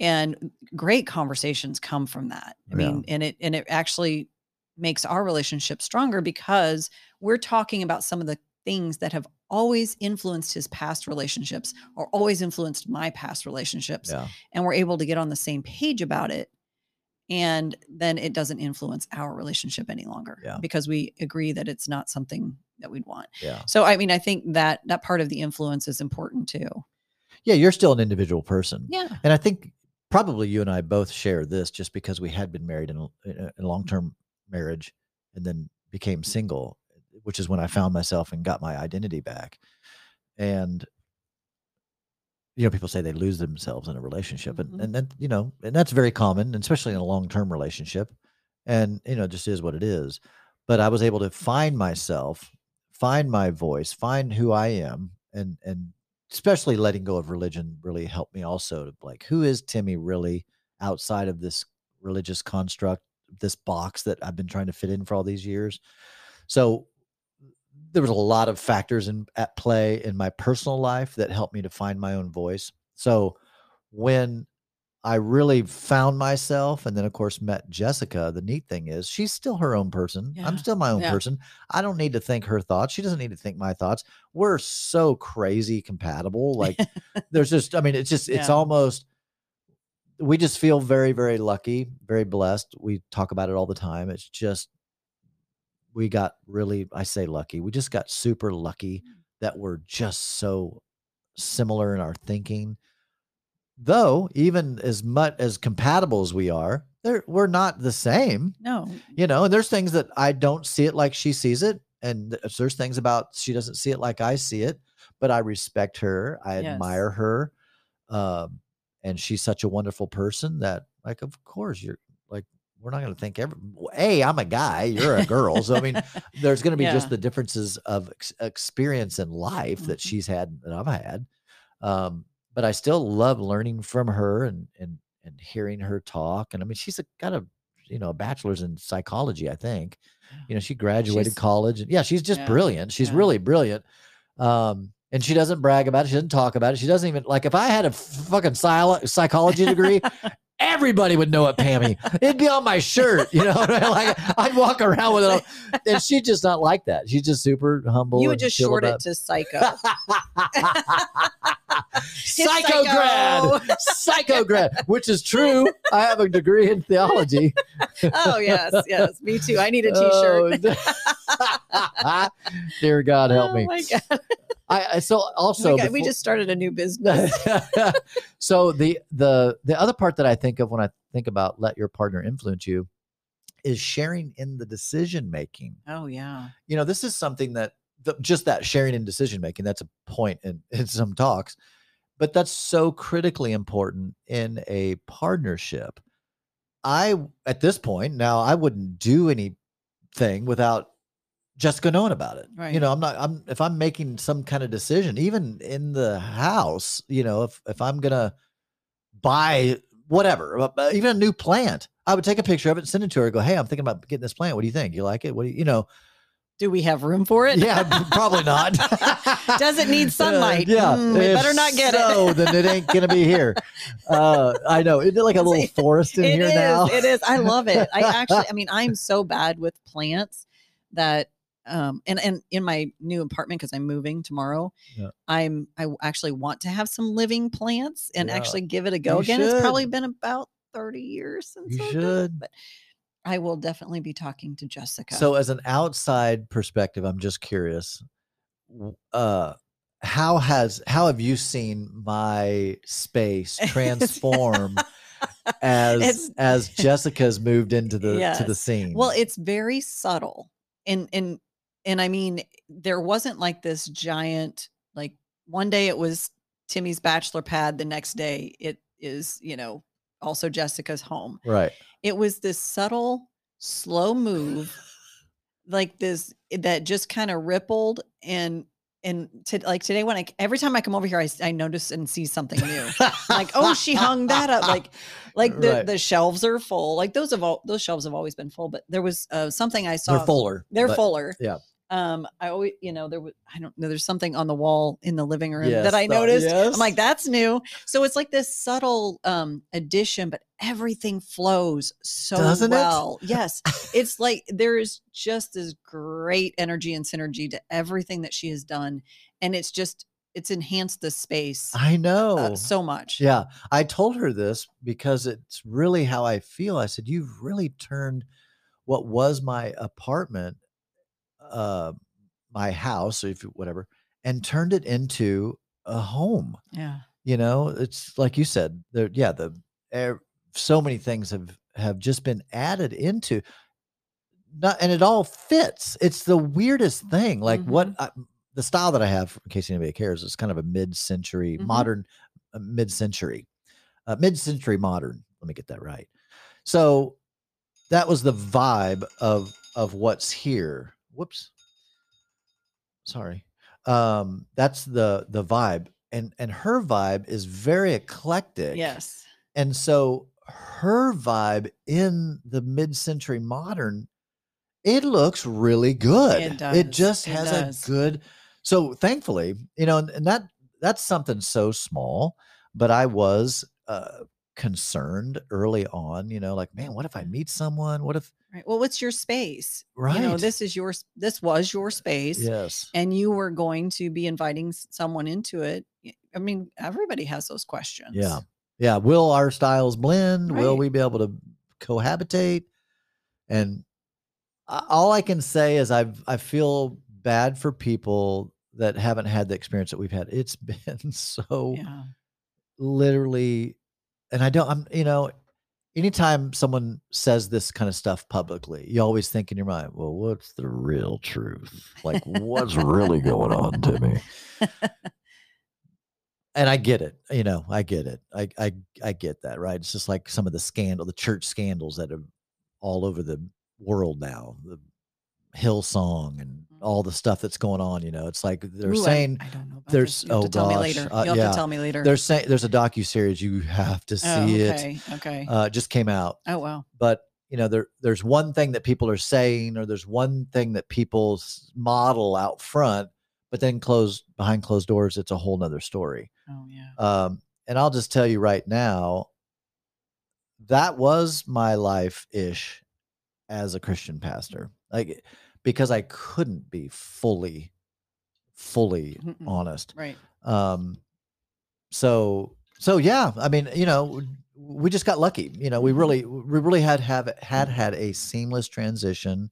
And great conversations come from that. I Yeah. mean, and it and it actually makes our relationship stronger because we're talking about some of the things that have always influenced his past relationships or always influenced my past relationships yeah, and we're able to get on the same page about it and then it doesn't influence our relationship any longer Yeah. because we agree that it's not something that we'd want yeah. so i mean i think that that part of the influence is important too Yeah, you're still an individual person, yeah and I think probably you and I both share this just because we had been married in a, in a- long-term marriage and then became single, which is when I found myself and got my identity back. And you know, people say they lose themselves in a relationship, Mhm. and and then you know, and that's very common, especially in a long-term relationship. And you know, it just is what it is. But I was able to find myself, find my voice, find who I am, and and especially letting go of religion really helped me also to like who is Timmy really outside of this religious construct, this box that I've been trying to fit in for all these years. So there was a lot of factors in at play in my personal life that helped me to find my own voice. So when I really found myself and then of course met Jessica, the neat thing is she's still her own person. Yeah. I'm still my own Yeah. person. I don't need to think her thoughts. She doesn't need to think my thoughts. We're so crazy compatible. Like there's just I mean it's just it's Yeah. almost we just feel very very lucky, very blessed. We talk about it all the time. It's just we got really I say lucky. We just got super lucky mm. that we're just so similar in our thinking. Though even as much as compatible as we are, there we're not the same no you know and there's things that i don't see it like she sees it and there's things about she doesn't see it like i see it but i respect her i Yes. admire her um and she's such a wonderful person that like of course you're like we're not going to think every hey i'm a guy you're a girl so i mean there's going to be just the differences of ex- experience in life that Mhm. she's had that i've had um but i still love learning from her and and and hearing her talk and i mean she's a, got a you know a bachelor's in psychology i think you know she graduated She's- college and yeah she's just Yeah, brilliant she's yeah. really brilliant um and she doesn't brag about it. She doesn't talk about it. She doesn't even like if I had a fucking psychology degree, everybody would know it, Pammy. It'd be on my shirt, you know. like I'd walk around with it, and she's just not like that. She's just super humble. You would just short it to psycho. psycho grad, psycho grad, which is true. I have a degree in theology. oh yes, yes, me too. I need a oh, t-shirt. Oh, Dear God, help oh me. I, I so Oh also my God, we just started a new business. so the the the other part that I think of when I think about let your partner influence you is sharing in the decision making. oh yeah, You know, this is something that the, just that sharing in decision making. That's a point in in some talks, but that's so critically important in a partnership. I at this point now I wouldn't do anything without Jessica knowing about it. Right. You know, I'm not I'm if I'm making some kind of decision, even in the house, you know, if if I'm gonna buy whatever, uh, uh, even a new plant, I would take a picture of it and send it to her. and Go, hey, I'm thinking about getting this plant. What do you think? You like it? What do you, you know? do we have room for it? Yeah, probably not. Does it need Uh, sunlight? yeah, Mm, we better not get so, it. then it ain't gonna be here. Uh, I know. Isn't it like a little It forest in It here is. now? It is. I love it. I actually, I mean, I'm so bad with plants that, um, and and in my new apartment because I'm moving tomorrow, Yeah. I'm I actually want to have some living plants and Yeah. actually give it a go You again. It's probably been about 30 years since You I've done it, should. but I will definitely be talking to Jessica. So, as an outside perspective, I'm just curious. Uh, how has how have you seen my space transform as It's- as Jessica's moved into the to the scene? Well, it's very subtle. And and and I mean, there wasn't like this giant like one day it was Timmy's bachelor pad, the next day it is, you know, also Jessica's home. right. It was this subtle, slow move, like this that just kind of rippled and and to, like today when I every time I come over here I, I notice and see something new. like oh she hung that up like like the Right. the shelves are full like those have all those shelves have always been full but there was uh, something i saw they're fuller. they're but- fuller yeah. Um i always you know there was i don't know there's something on the wall in the living room Yes, that i noticed yes. i'm like that's new so it's like this subtle um addition but everything flows so Doesn't it? well yes it's like there is just this great energy and synergy to everything that she has done and it's just it's enhanced the space I know. uh, so much Yeah, I told her this because it's really how I feel. I said, "You've really turned what was my apartment, uh, my house, if whatever, and turned it into a home." yeah You know, it's like you said. There, yeah, the er, so many things have have just been added into. Not, and it all fits. It's the weirdest thing. Like what I, the style that I have, in case anybody cares, is kind of a mid-century, Mhm. modern, uh, mid-century, uh, mid-century modern. Let me get that right. So that was the vibe of of what's here. Whoops. Sorry. Um, that's the the vibe, and and her vibe is very eclectic. yes And so her vibe in the mid-century modern, it looks really good. It It just It has does. a good. So thankfully, you know, and, and that that's something so small, but I was uh concerned early on, you know, like, man, what if I meet someone? What if Right. Well, what's your space? right? You know, this is your this was your space, yes. and you were going to be inviting someone into it. I mean, everybody has those questions. Yeah. Yeah. Will our styles blend? Will we be able to cohabitate? And all I can say is I've I feel bad for people that haven't had the experience that we've had. It's been so Yeah. literally and I don't I'm you know anytime someone says this kind of stuff publicly, you always think in your mind, well, what's the real truth? Like what's really going on to me? and I get it, you know, I get it. I I I get that, right? It's just like some of the scandal, the church scandals that are all over the world now, the Hillsong and all the stuff that's going on. You know, it's like they're Ooh, saying I, don't know. There's- You have oh to tell me gosh, later. uh, You'll have yeah. to tell me later. they're saying there's a docu series you have to see oh, it. okay. Okay. Uh, it just came out, oh wow. but you know, there there's one thing that people are saying, or there's one thing that people model out front, but then closed behind closed doors, it's a whole nother story. Oh yeah. Um, and I'll just tell you right now, that was my life ish as a Christian pastor. Like because I couldn't be fully, fully Mm-mm. honest. Right. Um, so so yeah, I mean, you know, we just got lucky. You know, we Mhm. really we really had have had had a seamless transition.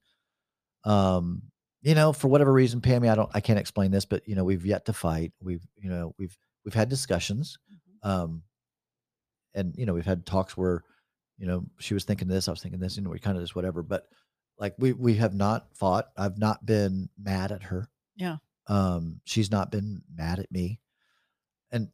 Um, you know, for whatever reason, Pammy, I don't I can't explain this, but you know, we've yet to fight. We've, you know, we've we've had discussions. Mhm. Um and you know, we've had talks where, you know, she was thinking this, I was thinking this, you know, we kind of just whatever. But like we we have not fought. I've not been mad at her. Yeah. Um, she's not been mad at me. And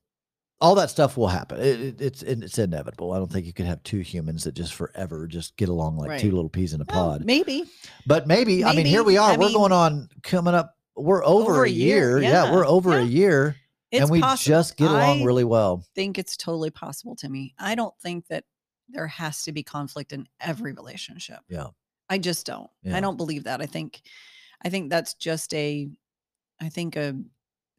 all that stuff will happen. It, it, it's it's inevitable. I don't think you can have two humans that just forever just get along like two little peas in a Well, pod. maybe. But maybe, I mean, here we are. I we're mean- going on coming up. We're over, Over a year. year, Yeah, we're yeah, over a year, It's and we possible. just get along I really well. I think it's totally possible to me. I don't think that there has to be conflict in every relationship. Yeah. I just don't. Yeah. I don't believe that. I think I think that's just a I think a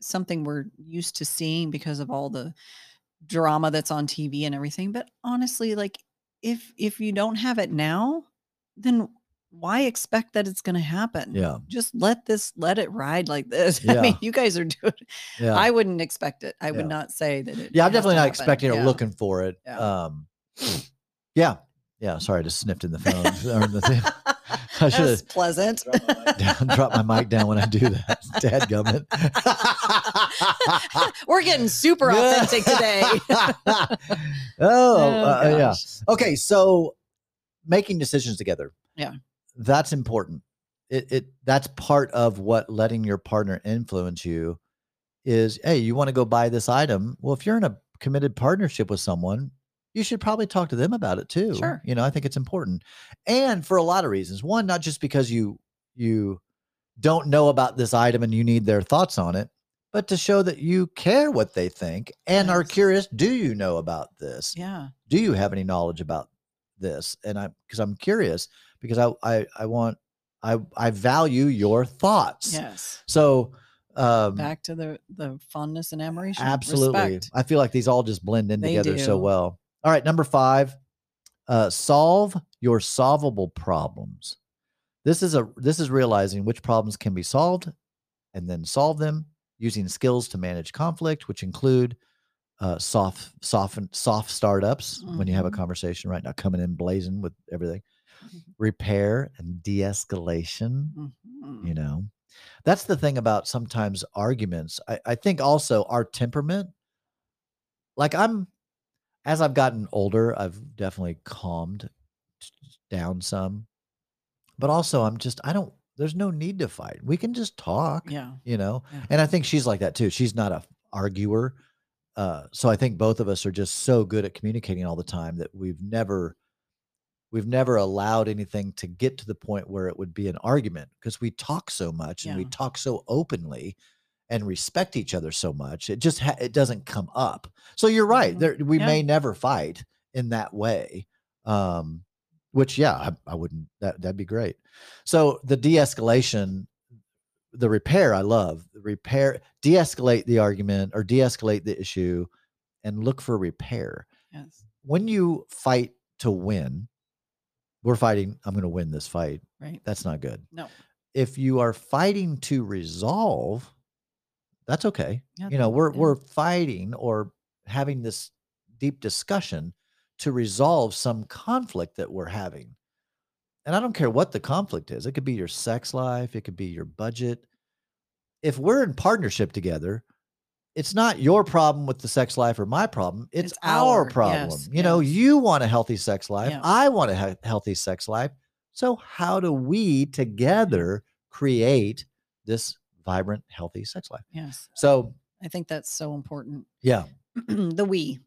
something we're used to seeing because of all the drama that's on TV and everything. But honestly, like if if you don't have it now, then why expect that it's going to happen? Yeah, Just let this let it ride like this. Yeah. I mean, you guys are doing yeah, I wouldn't expect it. I would not say that it yeah. I'm definitely not happen. expecting or looking for it. Yeah. Um, yeah, yeah. Sorry, I just sniffed in the phone. or the thing. I should have pleasant. down, dropped my mic down when I do that. Dad gummit. We're getting super authentic today. oh, uh, yeah. Okay, so making decisions together. Yeah. That's important. It it that's part of what letting your partner influence you is, hey, you want to go buy this item? Well, if you're in a committed partnership with someone, you should probably talk to them about it too. Sure. You know, I think it's important. And for a lot of reasons. One, not just because you you don't know about this item and you need their thoughts on it, but to show that you care what they think and are curious, do you know about this? Yeah. do you have any knowledge about this and i because i'm curious because I, I i want i i value your thoughts Yes. so um Back to the the fondness and admiration. absolutely Respect. i feel like these all just blend in They together so well all right number five uh solve your solvable problems this is a this is realizing which problems can be solved and then solve them using skills to manage conflict which include uh, soft, soft, soft startups when you have a Mhm. conversation right now, coming in blazing with everything. Mhm. Repair and de-escalation. Mhm. You know, that's the thing about sometimes arguments. I, I think also our temperament. Like I'm, as I've gotten older, I've definitely calmed down some, but also I'm just I don't. There's no need to fight. We can just talk Yeah. you know Yeah. and i think she's like that too she's not a arguer uh so i think both of us are just so good at communicating all the time that we've never we've never allowed anything to get to the point where it would be an argument because we talk so much and we talk so openly and respect each other so much it just ha- it doesn't come up so you're right Mhm. there we Yeah. may never fight in that way um which yeah I, I wouldn't that that'd be great so the de-escalation the repair I love. The repair, de-escalate the argument or de-escalate the issue and look for repair. Yes. When you fight to win, we're fighting, I'm going to win this fight. Right. That's not good. No. If you are fighting to resolve, that's okay. Yeah, You know, we're yeah. we're fighting or having this deep discussion to resolve some conflict that we're having. And I don't care what the conflict is. It could be your sex life, it could be your budget. If we're in partnership together, it's not your problem with the sex life or my problem. It's, It's our our- problem. yes, you know, you want a healthy sex life. Yeah. I want a he- healthy sex life. So, how do we mm-hmm. together create this vibrant, healthy sex life? Yes. So, I think that's so important. yeah, the we.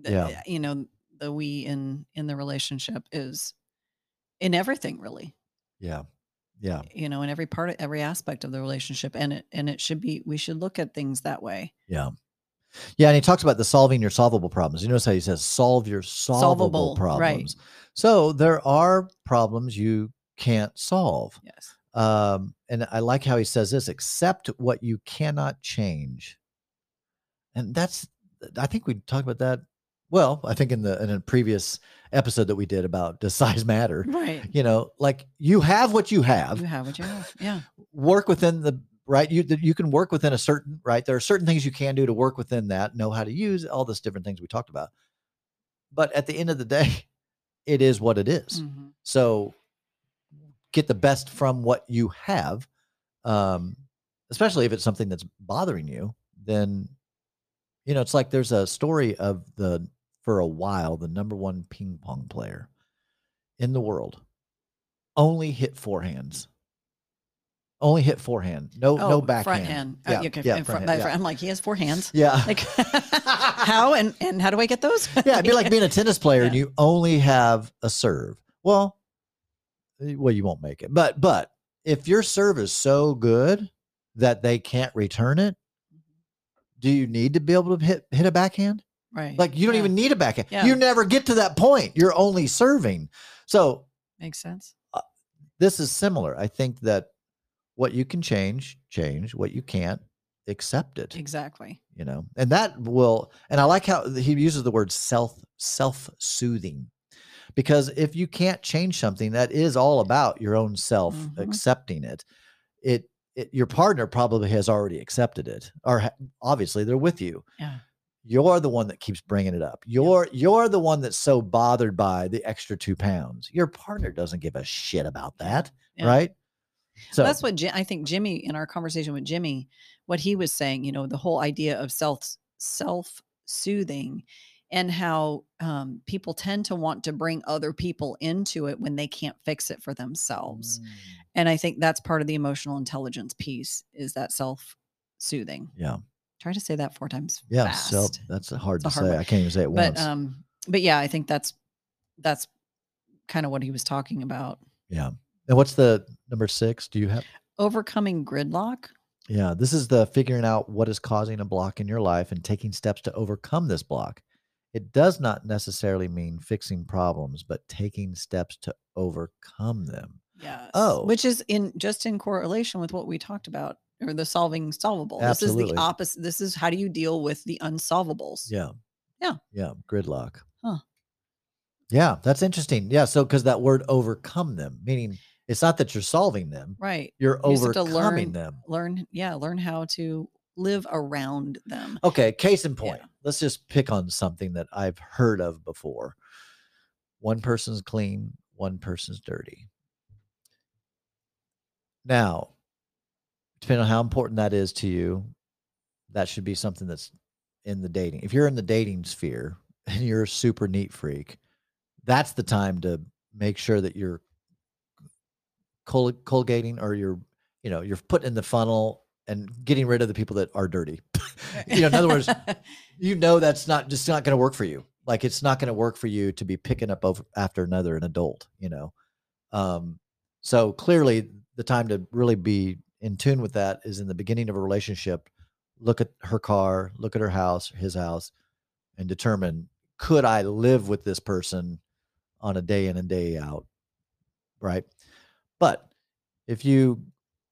the- Yeah. Eh, you know, the we in in the relationship is in everything really. yeah, yeah, You know, in every part of every aspect of the relationship. And it and it should be we should look at things that way. yeah. Yeah, and he talks about the solving your solvable problems. You notice how he says solve your solvable, Solvable, right. problems. So there are problems you can't solve. Yes. Um, and I like how he says this: accept what you cannot change. And that's, I think we talked about that. Well, I think in the in a previous episode that we did about does size matter? Right. You know, like you have what you have. You have what you have. Yeah. Work within the right. You that you can work within a certain right. There are certain things you can do to work within that. Know how to use all this different things we talked about. But at the end of the day, it is what it is. Mhm. So get the best from what you have. Um, especially if it's something that's bothering you, then you know, it's like there's a story of the for a while, the number one ping pong player in the world only hit forehands. Only hit forehand. No, no Oh, backhand. Front hand. Yeah, Uh, okay, yeah, front front- hand, yeah. I'm like, he has four hands. Yeah. Like, how and and how do I get those? yeah, it'd be like being a tennis player and you only have a serve. Well, Eh, well, you won't make it. But but if your serve is so good that they can't return it, do you need to be able to hit hit a backhand? right. Like you don't Yeah. even need a backhand. Yeah. You never get to that point. You're only serving. So makes sense. Uh, this is similar. I think that what you can change, change. What you can't, accept it. Exactly. you know and that will and i like how he uses the word self self-soothing because if you can't change something that is all about your own self Mhm. accepting it it it your partner probably has already accepted it or ha- obviously they're with you Yeah. you're the one that keeps bringing it up you're you're the one that's so bothered by the extra two pounds your partner doesn't give a shit about that Yeah. right so that's what Ji- I think Jimmy in our conversation with Jimmy, what he was saying, you know, the whole idea of self self soothing and how um, people tend to want to bring other people into it when they can't fix it for themselves. Mm, And I think that's part of the emotional intelligence piece is that self soothing. yeah Try to say that four times yeah fast. so that's hard to hard say i can't even say it but once um but yeah, I think that's that's kind of what he was talking about. Yeah. And what's the number six? Do you have? Overcoming gridlock. Yeah. This is the figuring out what is causing a block in your life and taking steps to overcome this block. It does not necessarily mean fixing problems, but taking steps to overcome them. Yes. Oh. Which is in just in correlation with what we talked about or the solving solvable. Absolutely. This is the opposite. This is how do you deal with the unsolvables? Yeah. Yeah. Yeah. Gridlock. Huh. Yeah. That's interesting. Yeah. So, because that word overcome them, meaning it's not that you're solving them, Right. you're You overcoming learn- them. Learn, yeah, learn how to live around them. Okay, case in point. Yeah. Let's just pick on something that I've heard of before. One person's clean, one person's dirty. Now, depending on how important that is to you, that should be something that's in the dating. If you're in the dating sphere and you're a super neat freak, that's the time to make sure that you're col- colgating or you're, you know, you're putting in the funnel and getting rid of the people that are dirty. you know, in other words, you know that's not just not going to work for you. Like it's not going to work for you to be picking up over after another an adult. You know, um, so clearly the time to really be in tune with that is in the beginning of a relationship. Look at her car, look at her house, his house, and determine could I live with this person on a day in and day out, right? But if you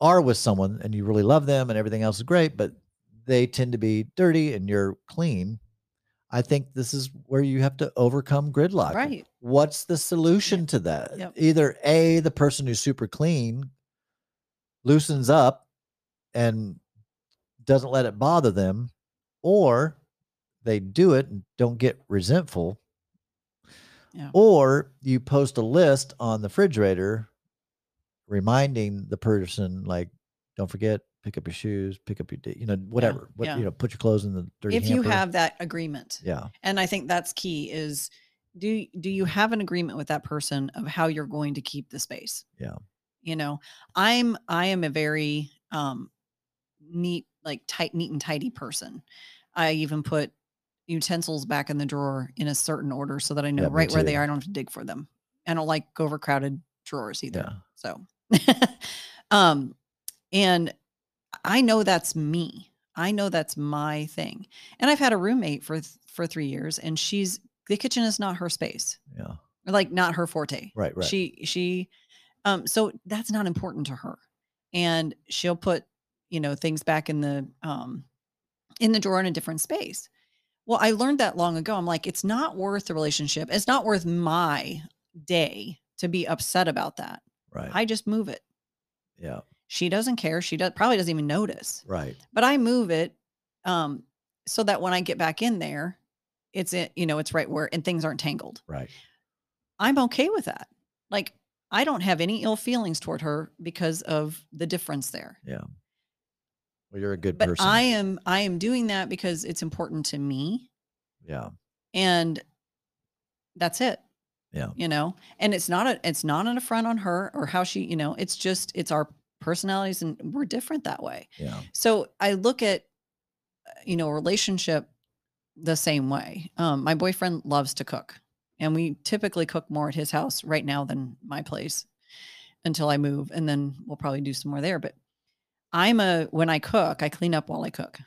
are with someone and you really love them and everything else is great, but they tend to be dirty and you're clean, I think this is where you have to overcome gridlock. right. What's the solution to that? Yep. Either A, the person who's super clean loosens up and doesn't let it bother them, or they do it and don't get resentful. Yeah. Or you post a list on the refrigerator reminding the person, like, don't forget, pick up your shoes, pick up your, you know, whatever. What, yeah. You know, put your clothes in the dirty If you have that agreement. yeah. And I think that's key is do do you have an agreement with that person of how you're going to keep the space? Yeah. You know, I'm I am a very um neat like tight neat and tidy person. I even put utensils back in the drawer in a certain order so that I know Yeah, right where they are. I don't have to dig for them. I don't like overcrowded drawers either. Yeah. So um and I know that's me. I know that's my thing. And I've had a roommate for for 3 years and she's the kitchen is not her space. Yeah. Like not her forte. Right. Right. She she um so that's not important to her. and she'll put, you know, things back in the um in the drawer in a different space. Well, I learned that long ago. I'm like, it's not worth the relationship. It's not worth my day to be upset about that. Right. I just move it. yeah. She doesn't care. She does probably doesn't even notice. Right. But I move it um so that when I get back in there, it's in, you know, it's right where and things aren't tangled. Right. I'm okay with that. Like I don't have any ill feelings toward her because of the difference there. Yeah. Well, you're a good But person. I am I am doing that because it's important to me yeah. and that's it. Yeah. You know, and it's not a it's not an affront on her or how she, you know, it's just it's our personalities and we're different that way. Yeah. So I look at uh, you know, relationship the same way. Um my boyfriend loves to cook and we typically cook more at his house right now than my place until I move and then we'll probably do some more there, but I'm a when I cook, I clean up while I cook.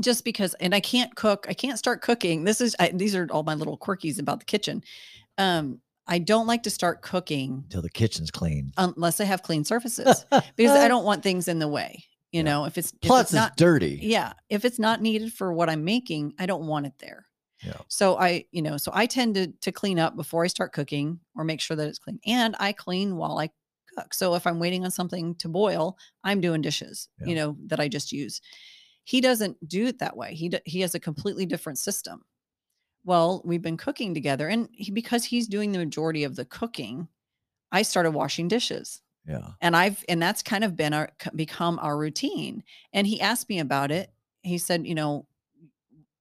Just because and I can't cook, I can't start cooking. This is I, these are all my little quirkies about the kitchen. Um I don't like to start cooking until the kitchen's clean. unless I have clean surfaces because I don't want things in the way. You Yeah. know, if it's if Plus, it's it's not dirty. yeah, if it's not needed for what I'm making, I don't want it there. Yeah. So I, you know, so I tend to to clean up before I start cooking or make sure that it's clean. And I clean while I cook. So if I'm waiting on something to boil, I'm doing dishes, Yeah. you know, that I just use. He doesn't do it that way. He d- he has a completely different system. Well, we've been cooking together and he, because he's doing the majority of the cooking, I started washing dishes Yeah. and i've and that's kind of been our become our routine and he asked me about it he said you know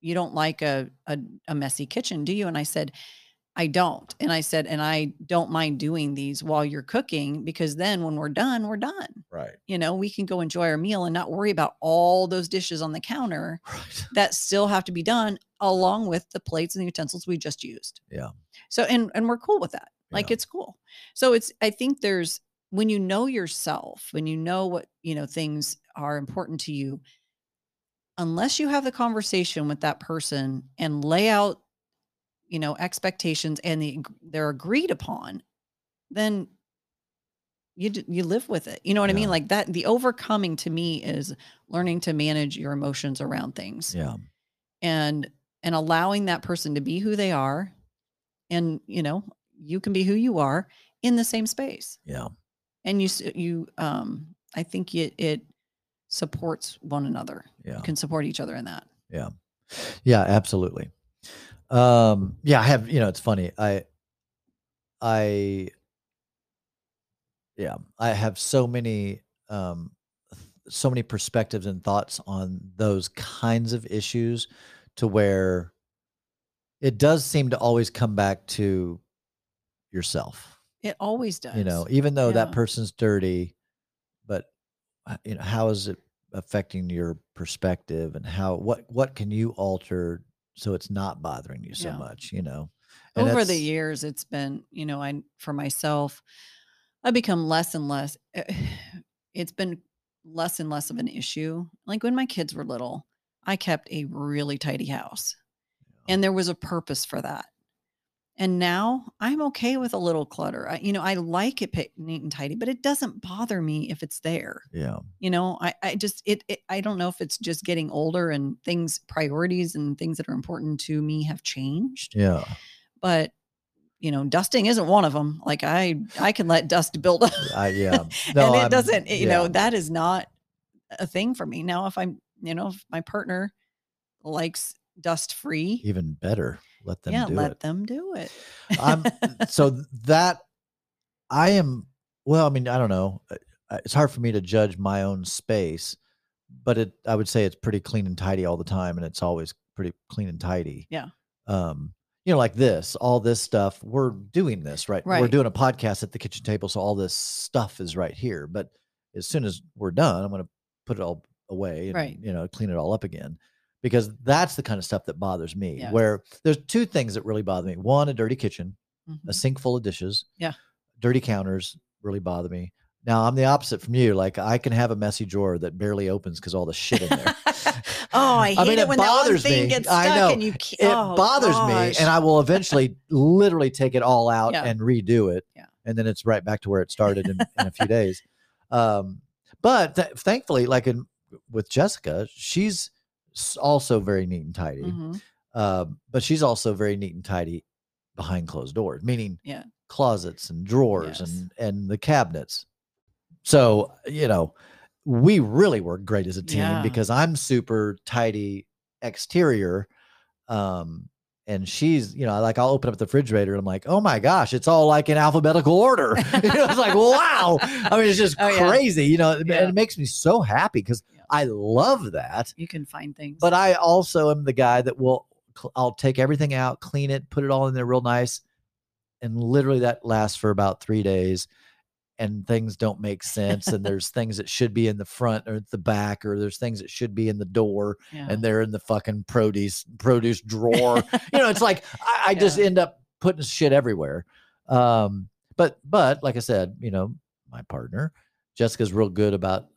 you don't like a, a a messy kitchen do you and i said i don't and i said and i don't mind doing these while you're cooking because then when we're done we're done Right. you know we can go enjoy our meal and not worry about all those dishes on the counter Right. that still have to be done along with the plates and the utensils we just used. Yeah. So and and we're cool with that. Like Yeah. it's cool. So it's I think there's when you know yourself, when you know what, you know, things are important to you, unless you have the conversation with that person and lay out, you know, expectations and the, they're agreed upon, then you you live with it. You know what I mean? Like that the overcoming to me is learning to manage your emotions around things Yeah. and and allowing that person to be who they are and you know you can be who you are in the same space Yeah. and you you um i think it it supports one another Yeah. you can support each other in that Yeah. Yeah, absolutely. Um, yeah, I have, you know, it's funny. I I yeah, I have so many um so many perspectives and thoughts on those kinds of issues to where it does seem to always come back to yourself. it always does You know, even though that person's dirty, but uh, you know, how is it affecting your perspective and how what what can you alter so it's not bothering you so Yeah. much, you know? And over the years it's been you know i for myself i become less and less eh, it's been less and less of an issue like when my kids were little i kept a really tidy house and there was a purpose for that and now i'm okay with a little clutter I, you know i like it neat and tidy but it doesn't bother me if it's there Yeah. you know i, I just it, it i don't know if it's just getting older and things priorities and things that are important to me have changed Yeah. but you know dusting isn't one of them like i i can let dust build up I yeah. No, and it I'm- doesn't you know that is not a thing for me now if i'm you know if my partner likes dust free even better. Let them do it. yeah let it. them do it I'm so that I am well, I mean, I don't know. Uh, uh, It's hard for me to judge my own space, but it I would say it's pretty clean and tidy all the time and it's always pretty clean and tidy. Yeah. Um you know, like this, all this stuff, we're doing this, right? right? We're doing a podcast at the kitchen table, so all this stuff is right here. But as soon as we're done, I'm going to put it all away and, Right. you know, clean it all up again because that's the kind of stuff that bothers me. Yes. Where there's two things that really bother me. One, a dirty kitchen, a Mhm. sink full of dishes. Yeah. Dirty counters really bother me. Now I'm the opposite from you. Like I can have a messy drawer that barely opens because all the shit in there. oh i hate mean, it it when that one bothers thing me. gets I know. and you ca- it oh, bothers gosh. me, and I will eventually literally take it all out Yeah. and redo it. Yeah. And then it's right back to where it started in, in a few days. Um, but th- thankfully, like in with Jessica, she's also very neat and tidy. Mhm. Um, but she's also very neat and tidy behind closed doors, meaning Yeah. closets and drawers Yes. and and the cabinets. So you know, we really work great as a team Yeah. because I'm super tidy exterior, um, and she's you know like I'll open up the refrigerator and I'm like, oh my gosh, it's all like in alphabetical order. you know, it's like wow. I mean, it's just Oh, yeah. crazy. You know, and it makes me so happy because Yeah. I love that. You can find things. But I also am the guy that will I'll take everything out, clean it, put it all in there real nice, and literally that lasts for about three days. And things don't make sense, and there's things that should be in the front or at the back, or there's things that should be in the door, yeah. and they're in the fucking produce produce drawer. you know, it's like I, I just end up putting shit everywhere. Um, but but like I said, you know, my partner Jessica's real good about.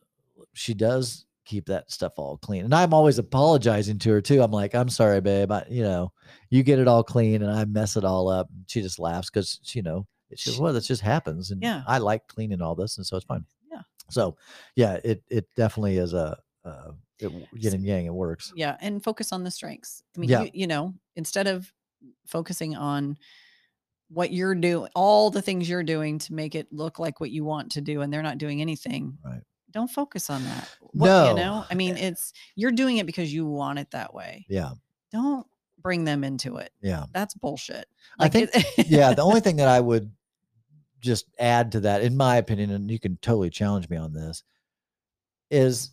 She does keep that stuff all clean, and I'm always apologizing to her too. I'm like, I'm sorry, babe. I, you know, you get it all clean, and I mess it all up. She just laughs because you know it's just well, that just happens, and Yeah. I like cleaning all this, and so it's fine. Yeah. So, yeah, it it definitely is a. Uh, it, yin and yang, it works. yeah and focus on the strengths i mean Yeah. you, you know instead of focusing on what you're doing all the things you're doing to make it look like what you want to do and they're not doing anything Right. Don't focus on that what, No. you know i eh, mean it's you're doing it because you want it that way Yeah, don't bring them into it yeah. that's bullshit I think- it- yeah, the only thing that I would just add to that, in my opinion, and you can totally challenge me on this, is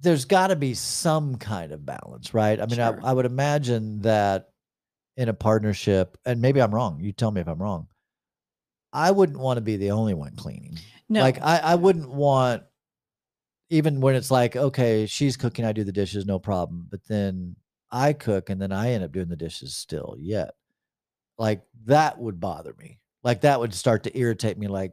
there's got to be some kind of balance, right? I mean, Sure. I, I would imagine that in a partnership, and maybe I'm wrong. You tell me if I'm wrong. I wouldn't want to be the only one cleaning. No Like I, I wouldn't want even when it's like, okay, she's cooking, I do the dishes, no problem. But then I cook and then I end up doing the dishes still yet. Like that would bother me. Like that would start to irritate me. Like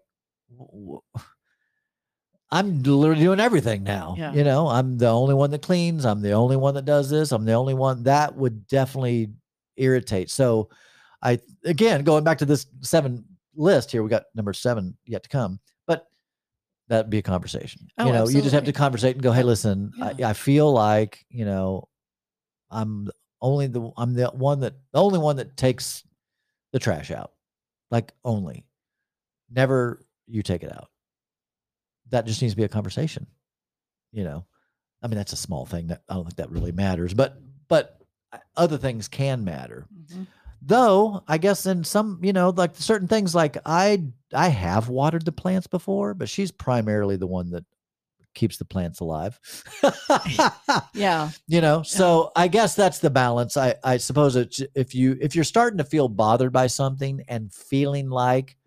I'm literally doing everything now. Yeah. You know, I'm the only one that cleans. I'm the only one that does this. I'm the only one that would definitely irritate. So I again going back to this seven list here, we got number seven yet to come. That'd be a conversation. Oh, you know, you just have to absolutely. conversate and go, hey, listen, I, Yeah. I feel like, you know, I'm only the I'm the one that the only one that takes the trash out. Like only. Never you take it out. That just needs to be a conversation. You know. I mean, that's a small thing that I don't think that really matters, but but uh, other things can matter Mhm. Though i guess in some you know like certain things like i i have watered the plants before but she's primarily the one that keeps the plants alive. Yeah. You know so i guess that's the balance. I i suppose it's if you if you're starting to feel bothered by something and feeling like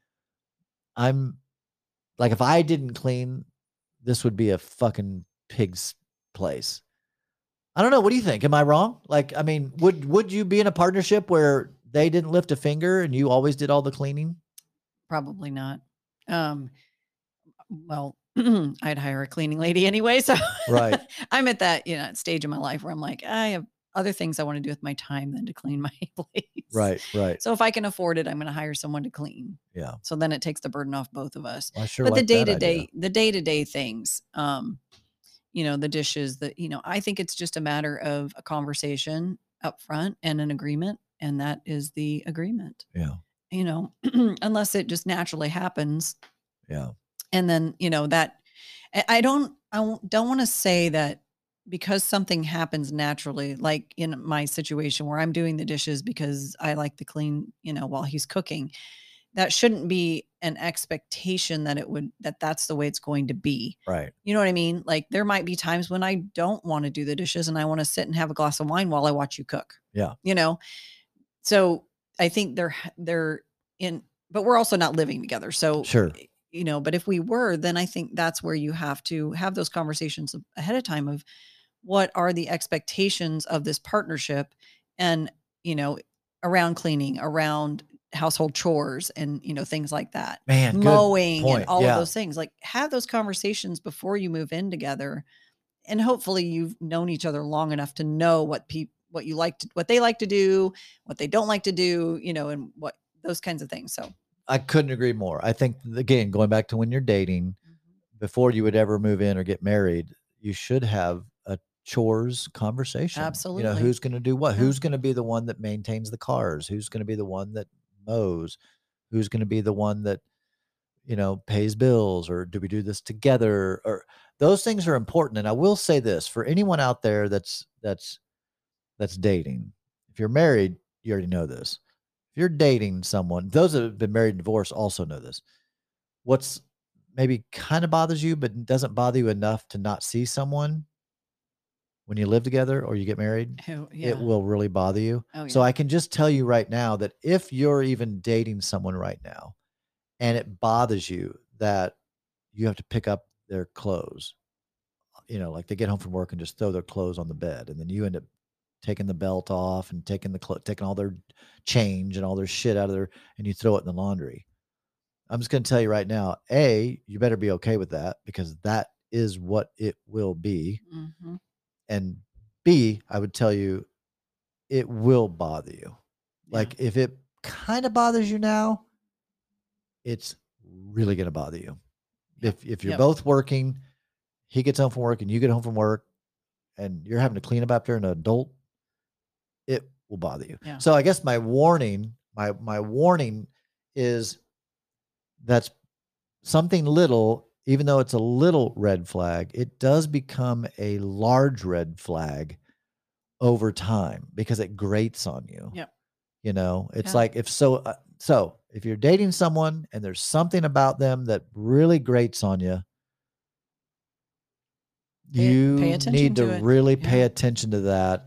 i'm like if i didn't clean this would be a fucking pig's place. I don't know. What do you think? Am i wrong? Like i mean would would you be in a partnership where they didn't lift a finger and you always did all the cleaning? Probably not. Um well i'd hire a cleaning lady anyway so Right. i'm at that you know stage in my life where i'm like i have other things i want to do with my time than to clean my place. Right right. So if i can afford it i'm going to hire someone to clean. Yeah. So then it takes the burden off both of us. I sure but the day to day, the day to day things um you know the dishes that you know i think it's just a matter of a conversation up front and an agreement and that is the agreement. Yeah. You know unless it just naturally happens. Yeah. And then you know that I- don't i don't want to say that because something happens naturally like in my situation where i'm doing the dishes because i like to clean you know while he's cooking that shouldn't be an expectation that it would that that's the way it's going to be. Right. You know what i mean? Like there might be times when i don't want to do the dishes and i want to sit and have a glass of wine while i watch you cook. Yeah. you know so i think they're they're in but we're also not living together so Sure. Eh, you know but if we were then i think that's where you have to have those conversations ahead of time of what are the expectations of this partnership and you know around cleaning around household chores and you know things like that man mowing and all Yeah. of those things like have those conversations before you move in together and hopefully you've known each other long enough to know what people what you like to what they like to do what they don't like to do you know and what those kinds of things so I couldn't agree more. I think again, going back to when you're dating, mm-hmm. before you would ever move in or get married, you should have a chores conversation. Absolutely. You know, who's going to do what? Yeah. Who's going to be the one that maintains the cars? Who's going to be the one that mows? Who's going to be the one that, you know, pays bills? Or do we do this together? Or those things are important. And I will say this for anyone out there that's that's that's dating. If you're married, you already know this. If you're dating someone, those that have been married and divorced also know this. What's maybe kind of bothers you, but doesn't bother you enough to not see someone when you live together or you get married, Oh, yeah. it will really bother you. oh, yeah. So I can just tell you right now that if you're even dating someone right now and it bothers you that you have to pick up their clothes, you know, like they get home from work and just throw their clothes on the bed and then you end up taking the belt off and taking the clo- taking all their change and all their shit out of there and you throw it in the laundry. I'm just going to tell you right now, A, you better be okay with that because that is what it will be Mhm. and B, I would tell you it will bother you. Yeah. Like if it kind of bothers you now, it's really going to bother you. If if you're yep. both working, he gets home from work and you get home from work and you're having to clean up after an adult, it will bother you. Yeah. So I guess my warning, my my warning is that's something little, even though it's a little red flag, it does become a large red flag over time because it grates on you. Yep. You know, it's Yeah. like if so, uh, so if you're dating someone and there's something about them that really grates on you, Pay- you pay need to, to really pay attention to that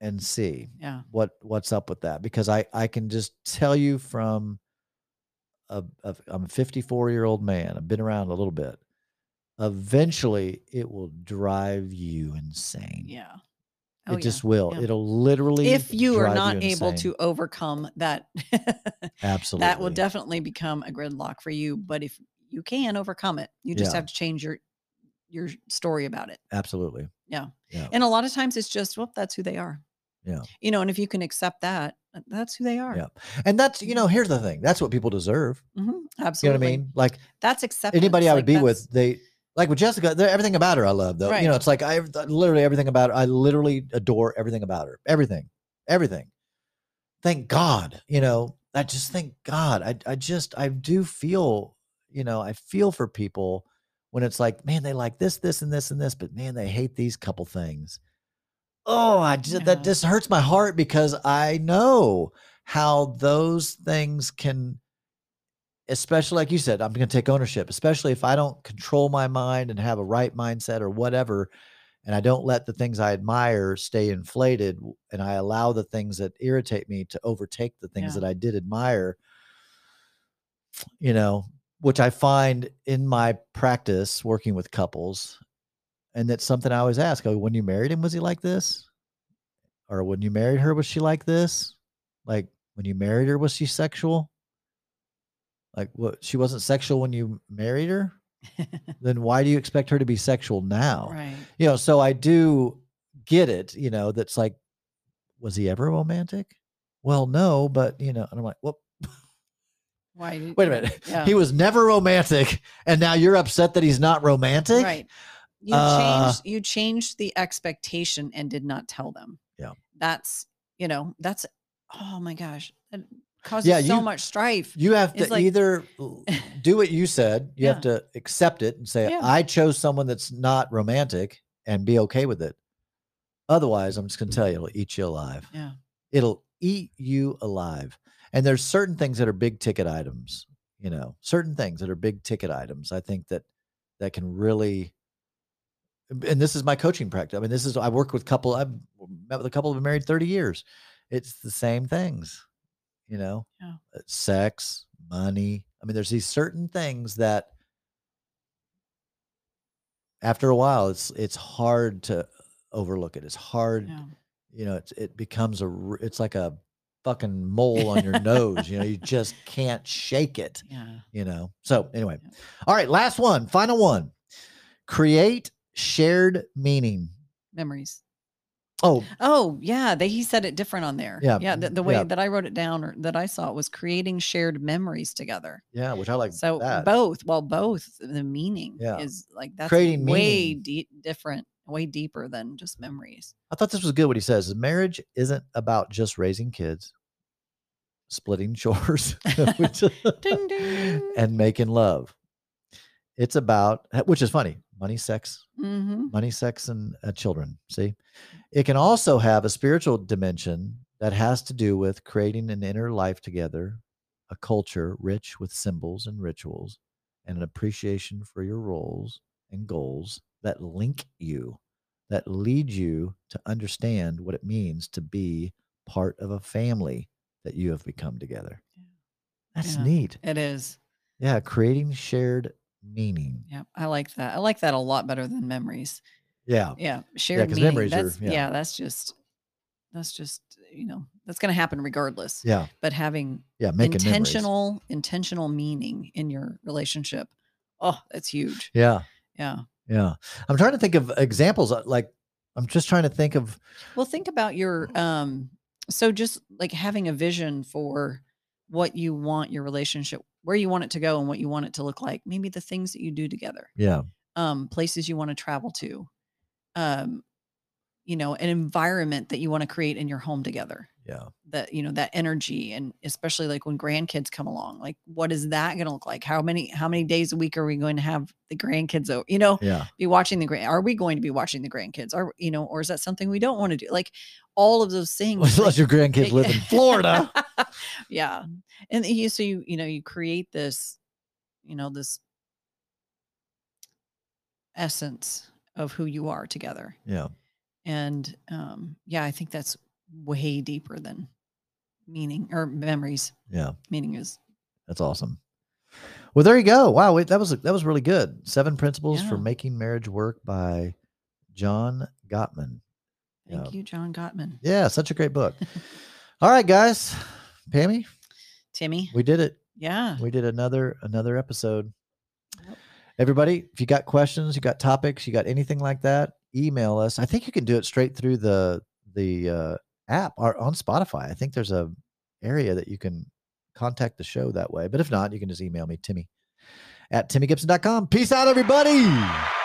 and see Yeah. what what's up with that because I I can just tell you from a, a I'm a 54 year old man. I've been around a little bit. Eventually, it will drive you insane. Yeah. Oh, it Oh, yeah. just will. yeah. It'll literally. If you are not you able to overcome that, absolutely, that will definitely become a gridlock for you. But if you can overcome it, you just Yeah. have to change your your story about it. absolutely. Yeah. Yeah. And a lot of times it's just, well, that's who they are. Yeah. You know, and if you can accept that, uh, that's who they are. Yeah. And that's you know here's the thing. That's what people deserve. Mhm, Absolutely. You know what I mean? Like That's acceptance. anybody I would like be with, they like with Jessica. Everything about her I love though. Right. You know, it's like I literally everything about her. I literally adore everything about her. Everything, everything. Thank God. You know, I just thank God. I I just I do feel. You know, I feel for people when it's like, man, they like this, this, and this, and this, but man, they hate these couple things. Oh, I just Yeah. that just hurts my heart because I know how those things can especially like you said, I'm going to take ownership, especially if I don't control my mind and have a right mindset or whatever. And I don't let the things I admire stay inflated and I allow the things that irritate me to overtake the things Yeah. that I did admire, you know, which I find in my practice working with couples. And that's something I always ask. Oh, when you married him, was he like this? Or when you married her, was she like this? Like when you married her, was she sexual? Like what she wasn't sexual when you married her? then why do you expect her to be sexual now? right. You know, so I do get it, you know, that's like, was he ever romantic? Well, no, but you know, and I'm like, well, Why? wait a minute. Yeah. He was never romantic, and now you're upset that he's not romantic? Right. You Uh, changed you changed the expectation and did not tell them. Yeah. That's you know, that's oh my gosh. That causes Yeah, so much strife. You have It's to like- either do what you said, you Yeah. have to accept it and say, Yeah. I chose someone that's not romantic and be okay with it. Otherwise, I'm just going to tell you, it'll eat you alive. Yeah. It'll eat you alive. And there's certain things that are big ticket items, you know, certain things that are big ticket items. I think that that can really, and this is my coaching practice. I mean, this is, I work with couple, I've met with a couple who've been married 30 years. It's the same things, you know, Yeah. uh, sex, money. I mean, there's these certain things that after a while, it's, it's hard to overlook it. It's hard Yeah. you know, it's it becomes a it's like a fucking mole on your nose. You know, you just can't shake it. Yeah. You know. So anyway, Yeah. all right, last one, final one. Create shared meaning. Memories. Oh, Oh, yeah, they he said it different on there. Yeah, Yeah, the, the way yeah. that I wrote it down or that I saw it was creating shared memories together. yeah, which I like. So that. both, well, both the meaning Yeah. is like that's Creating way meaning. de- different, way deeper than just memories. I thought this was good. What he says: marriage isn't about just raising kids, splitting chores, Ding, ding. and making love. It's about, which is funny, money, sex, hmm money, sex, and uh, children. See, it can also have a spiritual dimension that has to do with creating an inner life together, a culture rich with symbols and rituals, and an appreciation for your roles and goals that link you, that lead you to understand what it means to be part of a family that you have become together. That's Yeah. neat. It is. Yeah, creating shared meaning. Yeah, I like that. I like that a lot better than memories. Yeah. Yeah, shared meaning. memories are- yeah. yeah. that's just that's just you know that's going to happen regardless. Yeah. But having Yeah. Making memories. intentional intentional meaning in your relationship, oh, that's huge. Yeah. Yeah. Yeah. I'm trying to think of examples. uh, Like, I'm just trying to think of, Well, think about your um so just like having a vision for what you want your relationship where you want it to go and what you want it to look like. Maybe the things that you do together. yeah. Um places you want to travel to. Um you know, an environment that you want to create in your home together. Yeah. That you know, that energy and especially like when grandkids come along. Like what is that going to look like? How many how many days a week are we going to have the grandkids over? You know, Yeah. be watching the grand are we going to be watching the grandkids are you know or is that something we don't want to do like all of those things Unless your grandkids live in Florida. yeah and you so you you know you create this you know this essence of who you are together Yeah. And um yeah i think that's way deeper than meaning or memories Yeah. meaning is That's awesome. Well, there you go. Wow. Wait, that was, that was really good. Seven principles for making marriage work by John Gottman. thank Yeah. you john gottman Yeah. Such a great book. All right, guys. Pammy, timmy we did it. yeah We did another, another episode. Everybody, if you got questions, you got topics, you got anything like that, email us. I think you can do it straight through the the uh, app or on Spotify. I think there's a area that you can contact the show that way. But if not, you can just email me, Timmy at timmygibson.com. Peace out, everybody.